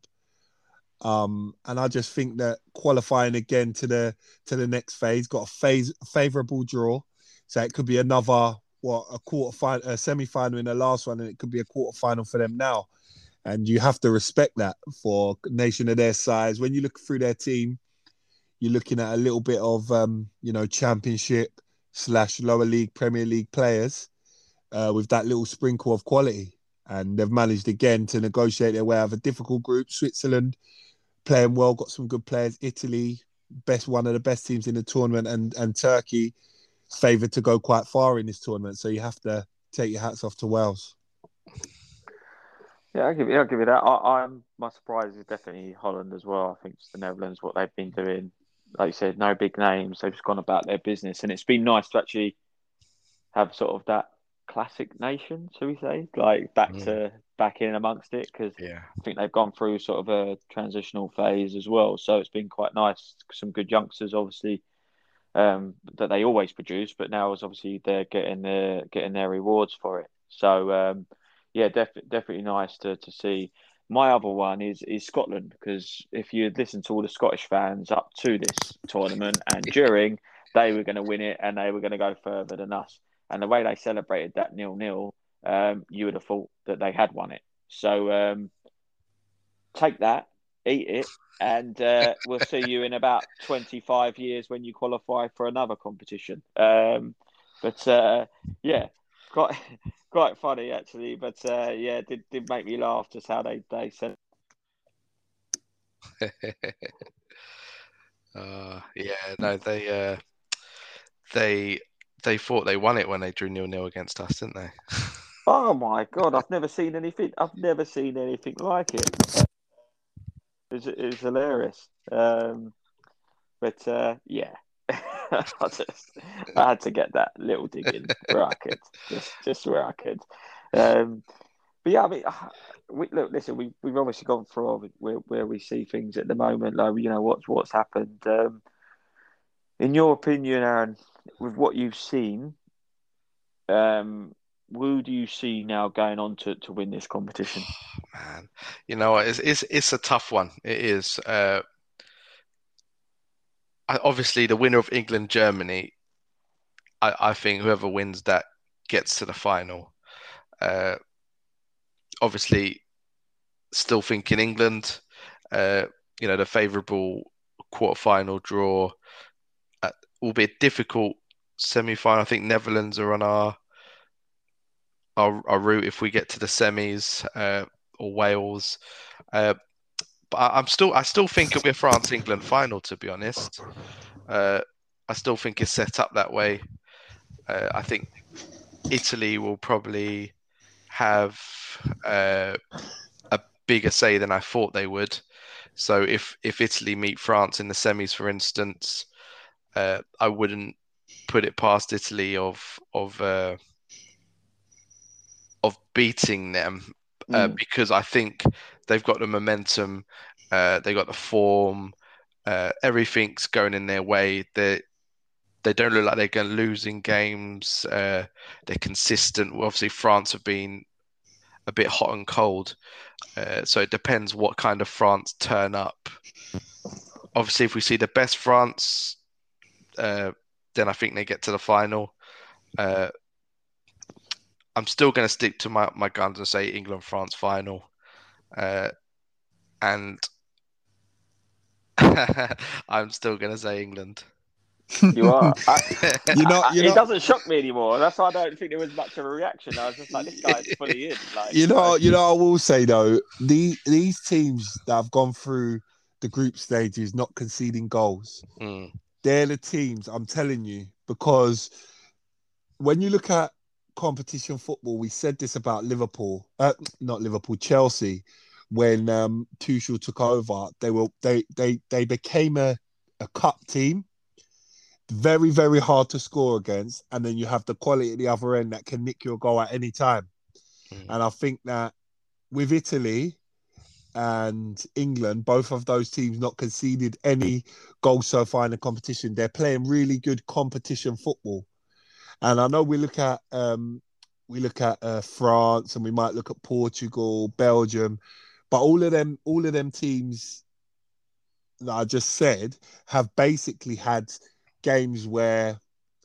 Um, and I just think that qualifying again to the to the next phase got a phase favorable draw, so it could be another what a quarter final, a semi final in the last one, and it could be a quarter final for them now. And you have to respect that for nation of their size. When you look through their team, you're looking at a little bit of um, you know championship slash lower league, Premier League players uh, with that little sprinkle of quality. And they've managed again to negotiate their way out of a difficult group. Switzerland, playing well, got some good players. Italy, best one of the best teams in the tournament, and and Turkey, favoured to go quite far in this tournament. So you have to take your hats off to Wales. Yeah, I'll give you, I'll give you that. I, am my surprise is definitely Holland as well. I think it's the Netherlands what they've been doing. Like you said, no big names. They've just gone about their business, and it's been nice to actually have sort of that classic nation, shall we say, like back mm. to back in amongst it because yeah. I think they've gone through sort of a transitional phase as well. So it's been quite nice. Some good youngsters, obviously, um, that they always produce, but now is obviously they're getting their getting their rewards for it. So um, yeah, def- definitely nice to to see. My other one is is Scotland because if you listen to all the Scottish fans up to this tournament and during, they were going to win it and they were going to go further than us. And the way they celebrated that nil nil, um, you would have thought that they had won it. So um, take that, eat it, and uh, we'll see you in about 25 years when you qualify for another competition. Um, but uh, yeah, quite quite funny actually. But uh, yeah, did did make me laugh just how they they said. uh, yeah, no, they uh, they they thought they won it when they drew nil nil against us, didn't they? oh my god, I've never seen anything. I've never seen anything like it. It's, hilarious. Um, But uh, yeah, I, just, I had to get that little dig in where I could, just just where I could. Um, but yeah, I mean, we, look, listen, we we've obviously gone through where where we see things at the moment, like you know what's what's happened. Um, in your opinion, Aaron, with what you've seen, um, who do you see now going on to, to win this competition? Oh, man, you know it's, it's it's a tough one. It is. Uh, obviously, the winner of England Germany. I, I think whoever wins that gets to the final. Uh, obviously, still thinking England. Uh, you know the favourable quarter-final draw will be a difficult semi-final. I think Netherlands are on our our, our route if we get to the semis uh, or Wales. Uh, but I, am still I still think it'll be a France England final. To be honest, uh, I still think it's set up that way. Uh, I think Italy will probably have uh, a bigger say than I thought they would. So if if Italy meet France in the semis, for instance, uh, I wouldn't put it past Italy of of uh, of beating them uh, mm. because I think they've got the momentum, uh, they got the form, uh, everything's going in their way. They they don't look like they're going to lose in games. Uh, they're consistent. Well, obviously, France have been a bit hot and cold, uh, so it depends what kind of France turn up. Obviously, if we see the best France, uh, then I think they get to the final. I'm still going to stick to my, my guns and say England France final. Uh, and I'm still going to say England. You are. I, you know, you know, it doesn't shock me anymore. That's why I don't think there was much of a reaction. I was just like, this guy's fully in. Like, you know, you know, I will say though, the these teams that have gone through the group stages, not conceding goals, mm. They're the teams. I'm telling you, because when you look at competition football. We said this about Liverpool, uh, not Liverpool, Chelsea, when um, Tuchel took over. They were they they they became a a cup team. Very very hard to score against, and then you have the quality at the other end that can nick your goal at any time. Mm. And I think that with Italy and England, both of those teams not conceded any goals so far in the competition. They're playing really good competition football. And I know we look at um, we look at uh, France and we might look at Portugal, Belgium, but all of them, all of them teams that I just said have basically had games where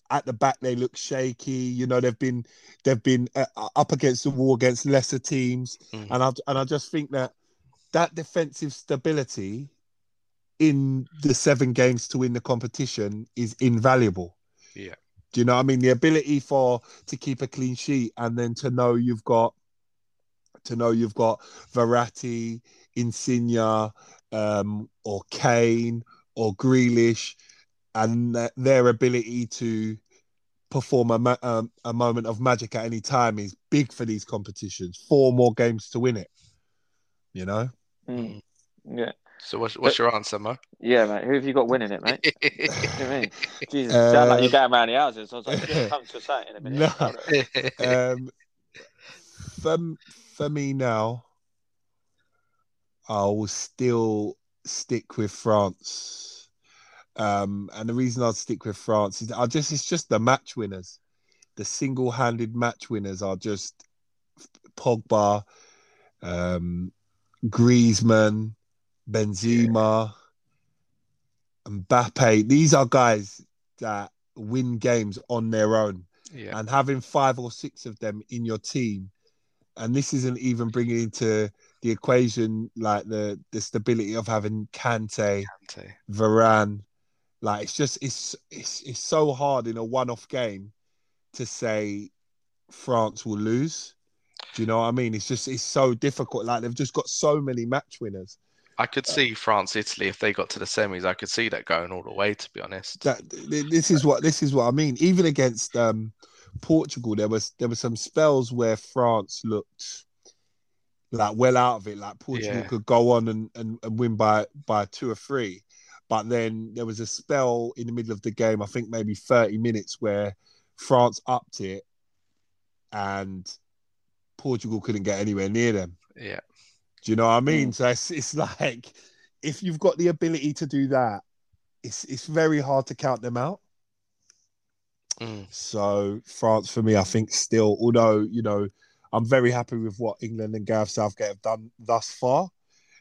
at the back they look shaky. You know, they've been they've been uh, up against the wall against lesser teams, mm. and I and I just think that that defensive stability in the seven games to win the competition is invaluable. Yeah. Do you know what I mean? The ability for to keep a clean sheet and then to know you've got to know you've got Verratti, Insigne, um, or Kane or Grealish, and their ability to perform a, ma- um, a moment of magic at any time is big for these competitions. Four more games to win it. You know. Mm. Yeah. So what's, what's your answer, Mo? Yeah, mate. Who have you got winning it, mate? you know I mean? Jesus, um, sound like you're going around the houses. I was like, you're come to say in a minute. No. um, for, for me now, I will still stick with France. Um, and the reason I'd stick with France is I just it's just the match winners. The single-handed match winners are just Pogba, um, Griezmann, Benzema. Mbappe. These are guys that win games on their own. Yeah. And having five or six of them in your team, and this isn't even bringing into the equation like the the stability of having Kante, Kante. Varane. Like it's just it's it's it's so hard in a one-off game to say France will lose. Do you know what I mean? It's just it's so difficult. Like they've just got so many match winners. I could see France, Italy if they got to the semis. I could see that going all the way. To be honest, that this is what this is what I mean. Even against um, Portugal, there was there were some spells where France looked like well out of it. Like Portugal yeah. could go on and, and, and win by by two or three, But then there was a spell in the middle of the game, I think maybe 30 minutes, where France upped it and Portugal couldn't get anywhere near them. Yeah. Do you know what I mean? So it's, it's like if you've got the ability to do that, it's it's very hard to count them out. Mm. So France for me, I think still, although you know, I'm very happy with what England and Gareth Southgate have done thus far.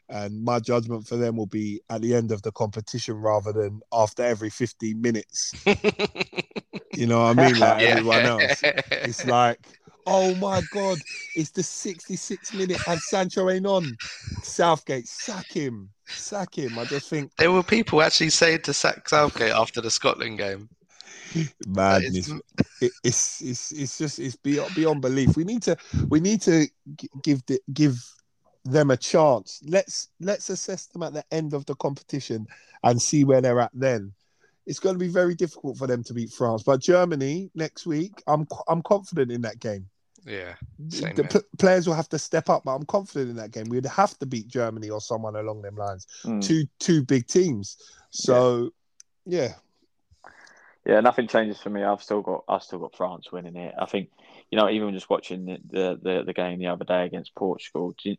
And my judgment for them will be at the end of the competition rather than after every 15 minutes. you know what I mean? Like Yeah. everyone else. It's like, oh my God, it's the 66 minute and Sancho ain't on. Southgate, sack him. Sack him. I just think There were people actually saying to sack Southgate after the Scotland game. madness. It, it's it's it's just it's beyond beyond belief. We need to we need to give the, give them a chance. Let's let's assess them at the end of the competition and see where they're at then. It's going to be very difficult for them to beat France, but Germany next week, I'm I'm confident in that game. Yeah. Same the p- players will have to step up, but I'm confident in that game. We'd have to beat Germany or someone along them lines. Mm. Two two big teams. So yeah, Yeah, nothing changes for me. I've still got I've still got France winning it. I think you know even just watching the the, the, the game the other day against Portugal, do you-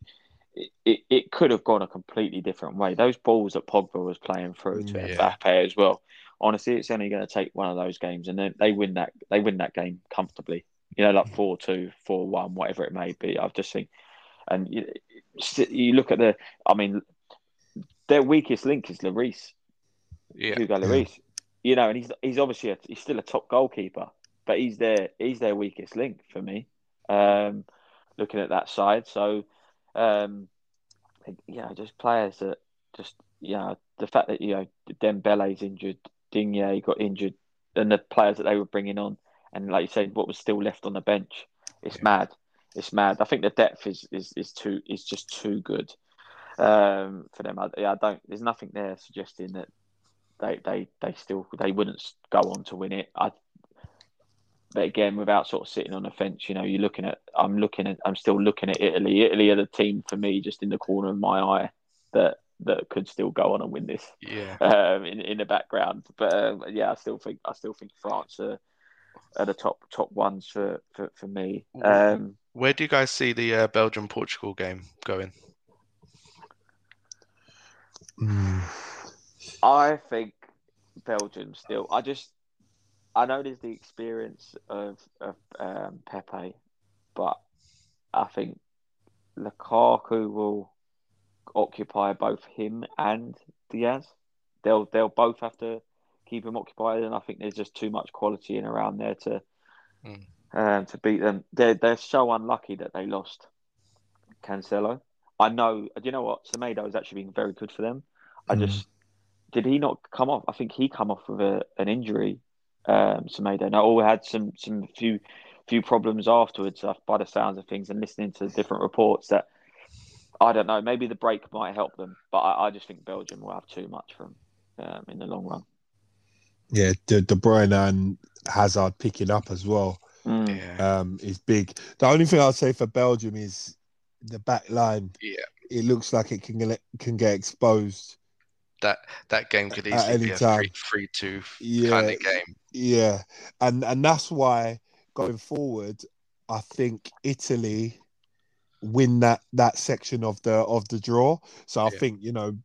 it, it, it could have gone a completely different way. Those balls that Pogba was playing through to Yeah. Mbappe as well. Honestly, it's only going to take one of those games, and then they win that they win that game comfortably. You know, like four two, four one, whatever it may be. I've just think, and you, you look at the. I mean, their weakest link is Lloris. Yeah. Hugo Lloris. You know, and he's he's obviously a, he's still a top goalkeeper, but he's their he's their weakest link for me. Um, looking at that side, so um, yeah, just players that just you know the fact that you know Dembele's injured, Digne got injured, and the players that they were bringing on, and like you said, what was still left on the bench, it's mad. It's mad. I think the depth is is, is too is just too good um, for them. I, I don't. There's nothing there suggesting that they they they still they wouldn't go on to win it. I, but again, without sort of sitting on the fence, you know, you're looking at. I'm looking at. I'm still looking at Italy. Italy are the team for me, just in the corner of my eye that that could still go on and win this. Yeah. Um, in in the background, but um, yeah, I still think I still think France are, are the top top ones for for, for me. Um, Where do you guys see the uh, Belgium Portugal game going? I think Belgium still. I just, I know there's the experience of of um, Pepe, but I think Lukaku will occupy both him and Dias. They'll they'll both have to keep them occupied, and I think there's just too much quality in around there to Mm. um, to beat them. They're they're so unlucky that they lost Cancelo. I know. Do you know what? Semedo has actually been very good for them. I Mm. just did he not come off? I think he come off with a, an injury. Um, Semedo. Now, all had some some few few problems afterwards. Uh, by the sounds of things and listening to different reports, that I don't know. Maybe the break might help them, but I, I just think Belgium will have too much from um, in the long run. Yeah, De, De Bruyne and Hazard picking up as well Mm. Yeah. um, is big. The only thing I'll say for Belgium is the back line. Yeah. It looks like it can get, can get exposed. That that game could easily any be a time. three three two Yeah, kind of game. Yeah, and and that's why going forward, I think Italy win that that section of the of the draw. So I Yeah. think you know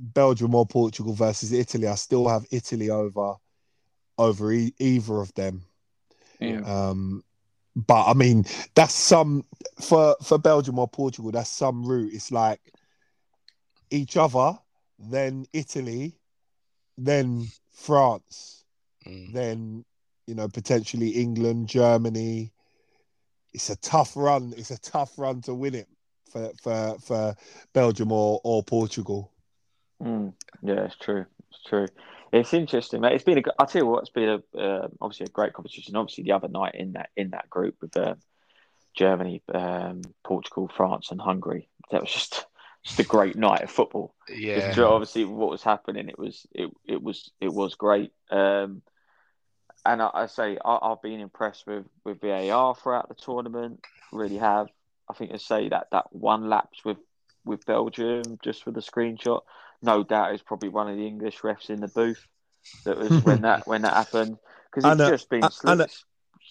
Belgium or Portugal versus Italy. I still have Italy over over e- either of them. Yeah. Um, but I mean, that's some for for Belgium or Portugal. That's some route. It's like each other, then Italy, then France, Mm. then you know potentially England, Germany. It's a tough run. It's a tough run to win it for for for Belgium or or Portugal. Mm, yeah, it's true. It's true. It's interesting, mate. It's been a. I tell you what, it's been a uh, obviously a great competition. Obviously, the other night in that in that group with um, Germany, um, Portugal, France, and Hungary. That was just just a great night of football. Yeah. Obviously what was happening. It was it it was it was great. Um, and I, I say I, I've been impressed with with VAR throughout the tournament. Really have. I think I say that that one lapse with with Belgium just for the screenshot. No doubt is probably one of the English refs in the booth. That was when that when that happened because it's a- just been and a-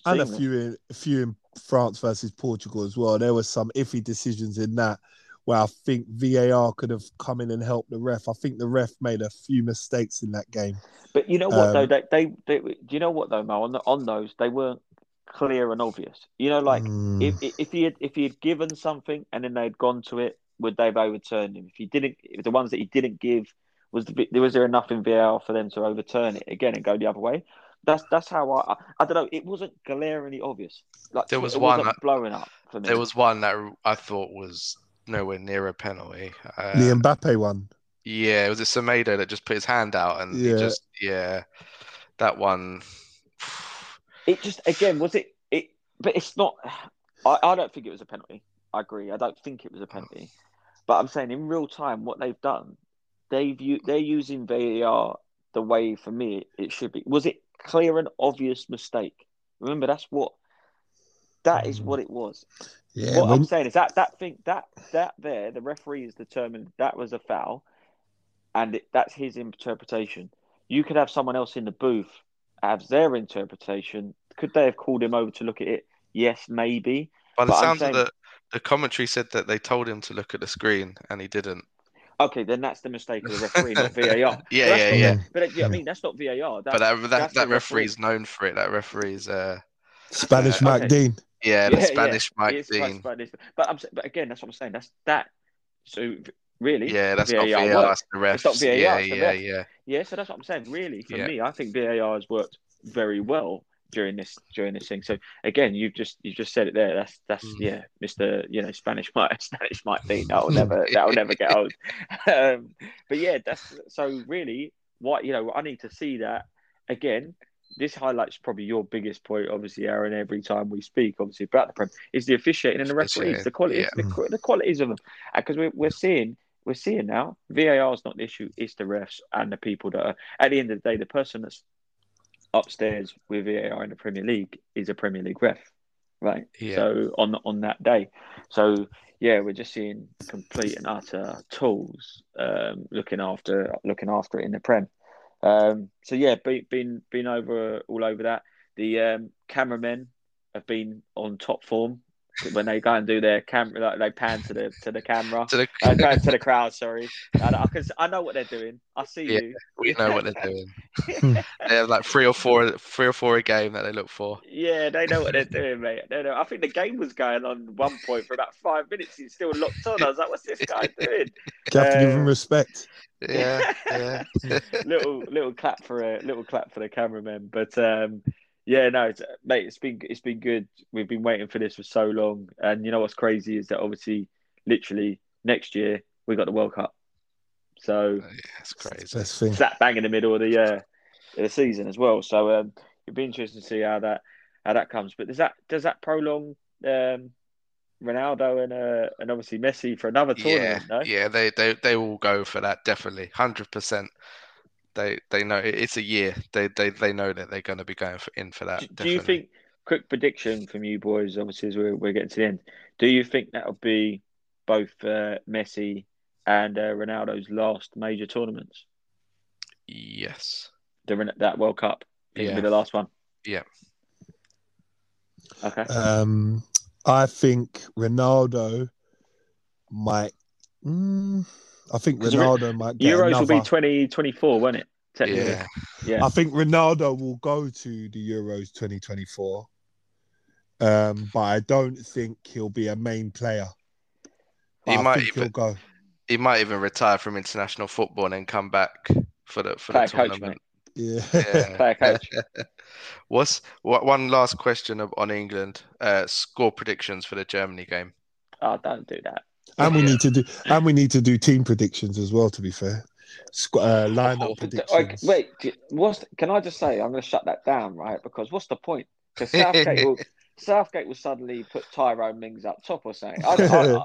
and a few in a few in France versus Portugal as well. There were some iffy decisions in that where I think VAR could have come in and helped the ref. I think the ref made a few mistakes in that game. But you know what Um, though? They, they, they, do you know what though, Mo? On, the, on those, they weren't clear and obvious. You know, like Mm. if if he had if he had given something and then they'd gone to it, would they've overturned him? If he didn't, if the ones that he didn't give was the, was there enough in VAR for them to overturn it again and go the other way? That's that's how I I, I don't know. It wasn't glaringly obvious. Like There was it one wasn't that- blowing up for me. There was one that I thought was nowhere near a penalty. Uh, the Mbappe one. Yeah, it was a Semedo that just put his hand out and he Yeah. just yeah, that one. It just again was it it, but it's not. I, I don't think it was a penalty. I agree. I don't think it was a penalty. But I'm saying in real time, what they've done, they've u- they're using VAR the way for me it should be. Was it clear and obvious mistake? Remember, that's what that is what it was. Yeah, what when- I'm saying is that that thing that that there, the referee has determined that was a foul, and it, that's his interpretation. You could have someone else in the booth have their interpretation. Could they have called him over to look at it? Yes, maybe. By the But I'm sounds saying- of the the commentary said that they told him to look at the screen and he didn't. Okay, then that's the mistake of the referee, not VAR. Yeah, But that's yeah, not- yeah. But yeah, I mean, that's not VAR. That, but that that, that's that the referee. referee's known for it. That referee's uh Spanish Uh, Mike okay. Dean. yeah, the Yeah, Spanish yeah, Mike Dean. Spanish. But I'm but again, that's what I'm saying. That's that. So really, Yeah, that's VAR not VAR, works. that's the refs. It's not VAR, yeah, it's yeah, ref. yeah. Yeah, so that's what I'm saying. Really, for Yeah. me, I think VAR has worked very well during this during this thing. So again, you've just you just said it there. That's that's Mm. yeah, Mister you know Spanish might Spanish might be that'll never that'll never get old. Um, but yeah, that's so really what you know. I need to see that again. This highlights probably your biggest point, obviously, Aaron. Every time we speak, obviously about the prem, is the officiating and the referees, the quality, yeah. the, the qualities of them, because we're we're seeing we're seeing now VAR is not the issue; it's the refs and the people that are. At the end of the day, the person that's upstairs with VAR in the Premier League is a Premier League ref, right? Yeah. So on on that day, so yeah, we're just seeing complete and utter tools um, looking after looking after it in the Prem. Um, so yeah, been been been over all over that. The um, cameramen have been on top form when they go and do their camera. Like they pan to the to the camera, To the- uh, to the crowd. Sorry, and I, can, I know what they're doing. I see Yeah, you. we know what they're doing. they have like three or four, three or four a game that they look for. Yeah, they know what they're doing, mate. They know. I think the game was going on one point for about five minutes. He's still locked on. I was like, "What's this guy doing?" You have to give him respect. Yeah, yeah. little little clap for a little clap for the cameraman. But um, yeah, no, it's, mate, it's been it's been good. We've been waiting for this for so long, and you know what's crazy is that obviously, literally next year we got the World Cup, so That's crazy. Best thing. slap bang in the middle of the uh, of the season as well. So um, it'd be interesting to see how that how that comes. But does that does that prolong um, Ronaldo and uh, and obviously Messi for another Yeah, tournament? no? yeah. They they they will go for that definitely, hundred percent. They they know it's a year. They they they know that they're going to be going for, in for that. Do, do you think? Quick prediction from you boys. Obviously, as we're, we're getting to the end, do you think that'll be both uh, Messi and uh, Ronaldo's last major tournaments? Yes. The that World Cup. Think it'll Yeah. be the last one. Yeah. Okay. Um, I think Ronaldo might. Mm, I think Ronaldo might get Euros another. will be twenty twenty four, won't it? Technically. Yeah. Yeah. I think Ronaldo will go to the Euros 2024, um, but I don't think he'll be a main player. But He I might think even- he'll go. He might even retire from international football and then come back for the for Play the a coach, tournament. Yeah. Yeah. Play coach. What's what? One last question on England. Uh, score predictions for the Germany game. Oh, don't do that. And we need to do and we need to do team predictions as well. To be fair, Squ- uh, lineup predictions. Like, wait, what's? Can I just say I'm going to shut that down, right? Because what's the point? Because Southgate will Southgate will suddenly put Tyrone Mings up top or something. I, I,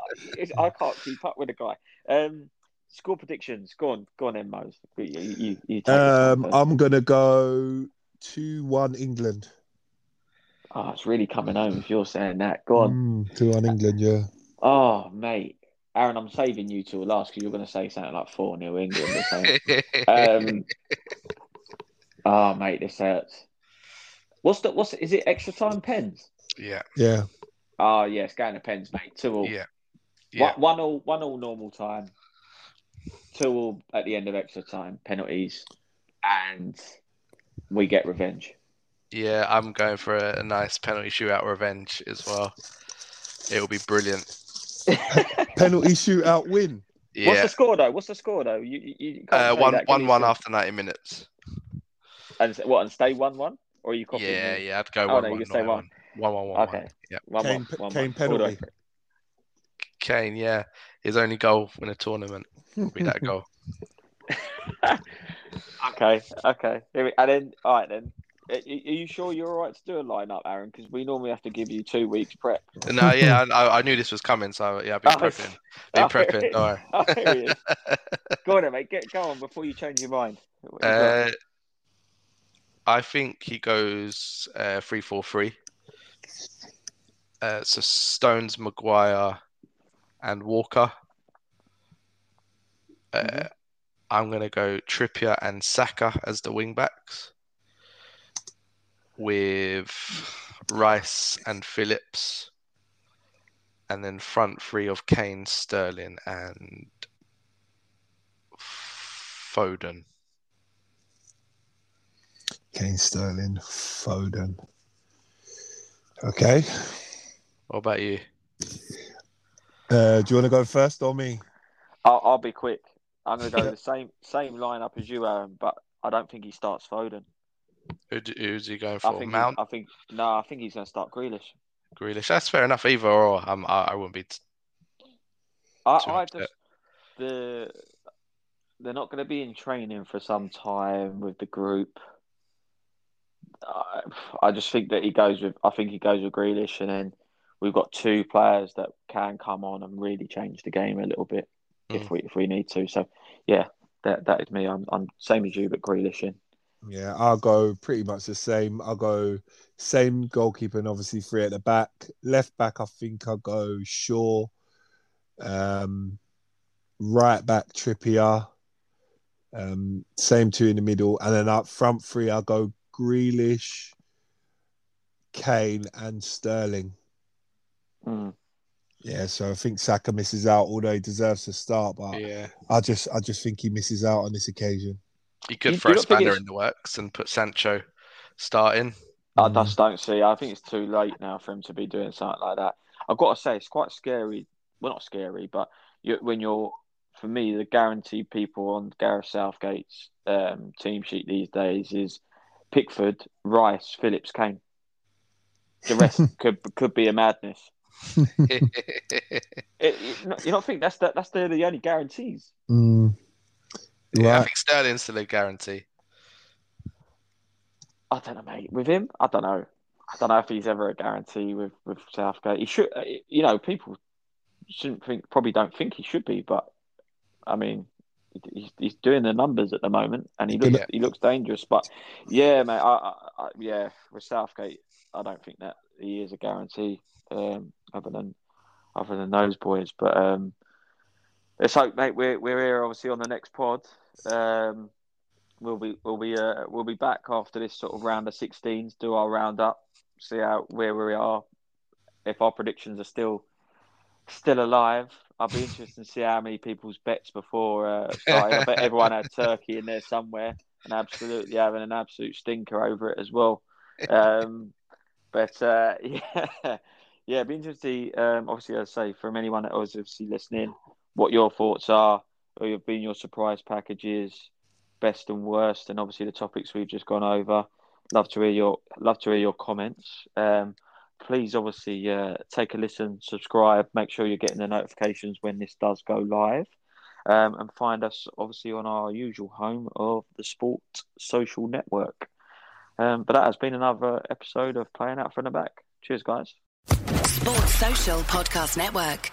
I, I can't keep up with the guy. Um, score predictions. Go on, go on, then, Mose. You, you, you Um. I'm gonna go two one England. Oh, it's really coming home if you're saying that. Go on. Mm, two one England. Yeah. Oh, mate. Aaron, I'm saving you till last because you're going to say something like 4 0 England or something. um, oh, mate, this hurts. What's the, what's, is it extra time pens? yeah, Yeah. Oh, yeah, it's going to pens, mate. Two all. yeah, One, one all, one all normal time. Two all at the end of extra time, penalties, and we get revenge. Yeah, I'm going for a, a nice penalty shootout revenge as well. It'll be brilliant. Penalty shootout win. What's the score though? What's the score though? You, you, you can't uh, say one that, can one you? one after 90 minutes. And what? And stay one one, or are you copying Yeah, me? yeah, I'd go Oh, one no, you one, can say not one. one one one one. Okay. Yeah, One Kane- one, one, Kane one. All the way penalty. Kane. Yeah, his only goal in a tournament will be that goal. Okay, okay. Here we- And then, all right then. Are you sure you're all right to do a lineup, Aaron? Because we normally have to give you two weeks prep. No, yeah, I, I- knew this was coming, so yeah, I've been Oh, prepping. Been oh, prepping. it- oh, here he is. Go on, mate. Get go on before you change your mind. You? Uh, I think he goes uh, three four three. Uh, so Stones, Maguire, and Walker. Uh, Mm-hmm. I'm gonna go Trippier and Saka as the wing backs, with Rice and Phillips, and then front three of Kane, Sterling, and Foden. Kane Sterling, Foden. Okay. What about you? Uh, do you want to go first or me? I'll, I'll be quick. I'm going to go the same same lineup as you, Aaron, but I don't think he starts Foden. Who, d- who's he going I for? think Mount, He, I think no, I think he's going to start Grealish. Grealish. That's fair enough. Either or, um, I, I wouldn't be. T- I, I just the they're not going to be in training for some time with the group. I, I just think that he goes with. I think he goes with Grealish, and then we've got two players that can come on and really change the game a little bit if Mm. we if we need to. So yeah, that that is me. I'm I'm same as you, but Grealish in. Yeah, I'll go pretty much the same. I'll go same goalkeeper and obviously three at the back. Left back, I think I'll go Shaw. Um, right back, Trippier. Um, same two in the middle. And then up front three, I'll go Grealish, Kane, and Sterling. Mm. Yeah, so I think Saka misses out, although he deserves to start. But Yeah, I just, I just think he misses out on this occasion. You could You- throw you a spanner in the works and put Sancho starting. I just don't see. I think it's too late now for him to be doing something like that. I've got to say, it's quite scary. Well, not scary, but you, when you're, for me, the guaranteed people on Gareth Southgate's um, team sheet these days is Pickford, Rice, Phillips, Kane. The rest could could be a madness. It, you, not, you don't think that's the, that's the, the only guarantees? Mm. Yeah, I think Sterling's still a guarantee. I don't know, mate. With him, I don't know. I don't know if he's ever a guarantee with with Southgate. He should, uh, you know, people shouldn't think, probably don't think he should be, but I mean, he's, he's doing the numbers at the moment, and he looks Yeah. he looks dangerous. But yeah, mate, I, I, I, yeah, with Southgate, I don't think that he is a guarantee, um, other than other than those boys. But um, let's hope, mate. We're we're here obviously on the next pod. Um, we'll be we'll be uh, we'll be back after this sort of round of 16s. Do our roundup, see how where we are. If our predictions are still still alive, I'll be interested to see how many people's bets before uh. I bet everyone had Turkey in there somewhere and absolutely having an absolute stinker over it as well. Um, but uh, yeah, yeah, it'd be interesting. Um, obviously, as I say, from anyone that was obviously listening, what your thoughts are, or have been your surprise packages, best and worst, and obviously the topics we've just gone over. Love to hear your love to hear your comments. Um, please, obviously, uh, take a listen, subscribe, make sure you're getting the notifications when this does go live, um, and find us obviously on our usual home of the Sport Social Network. Um, but that has been another episode of Playing Out from the Back. Cheers, guys. Sports Social Podcast Network.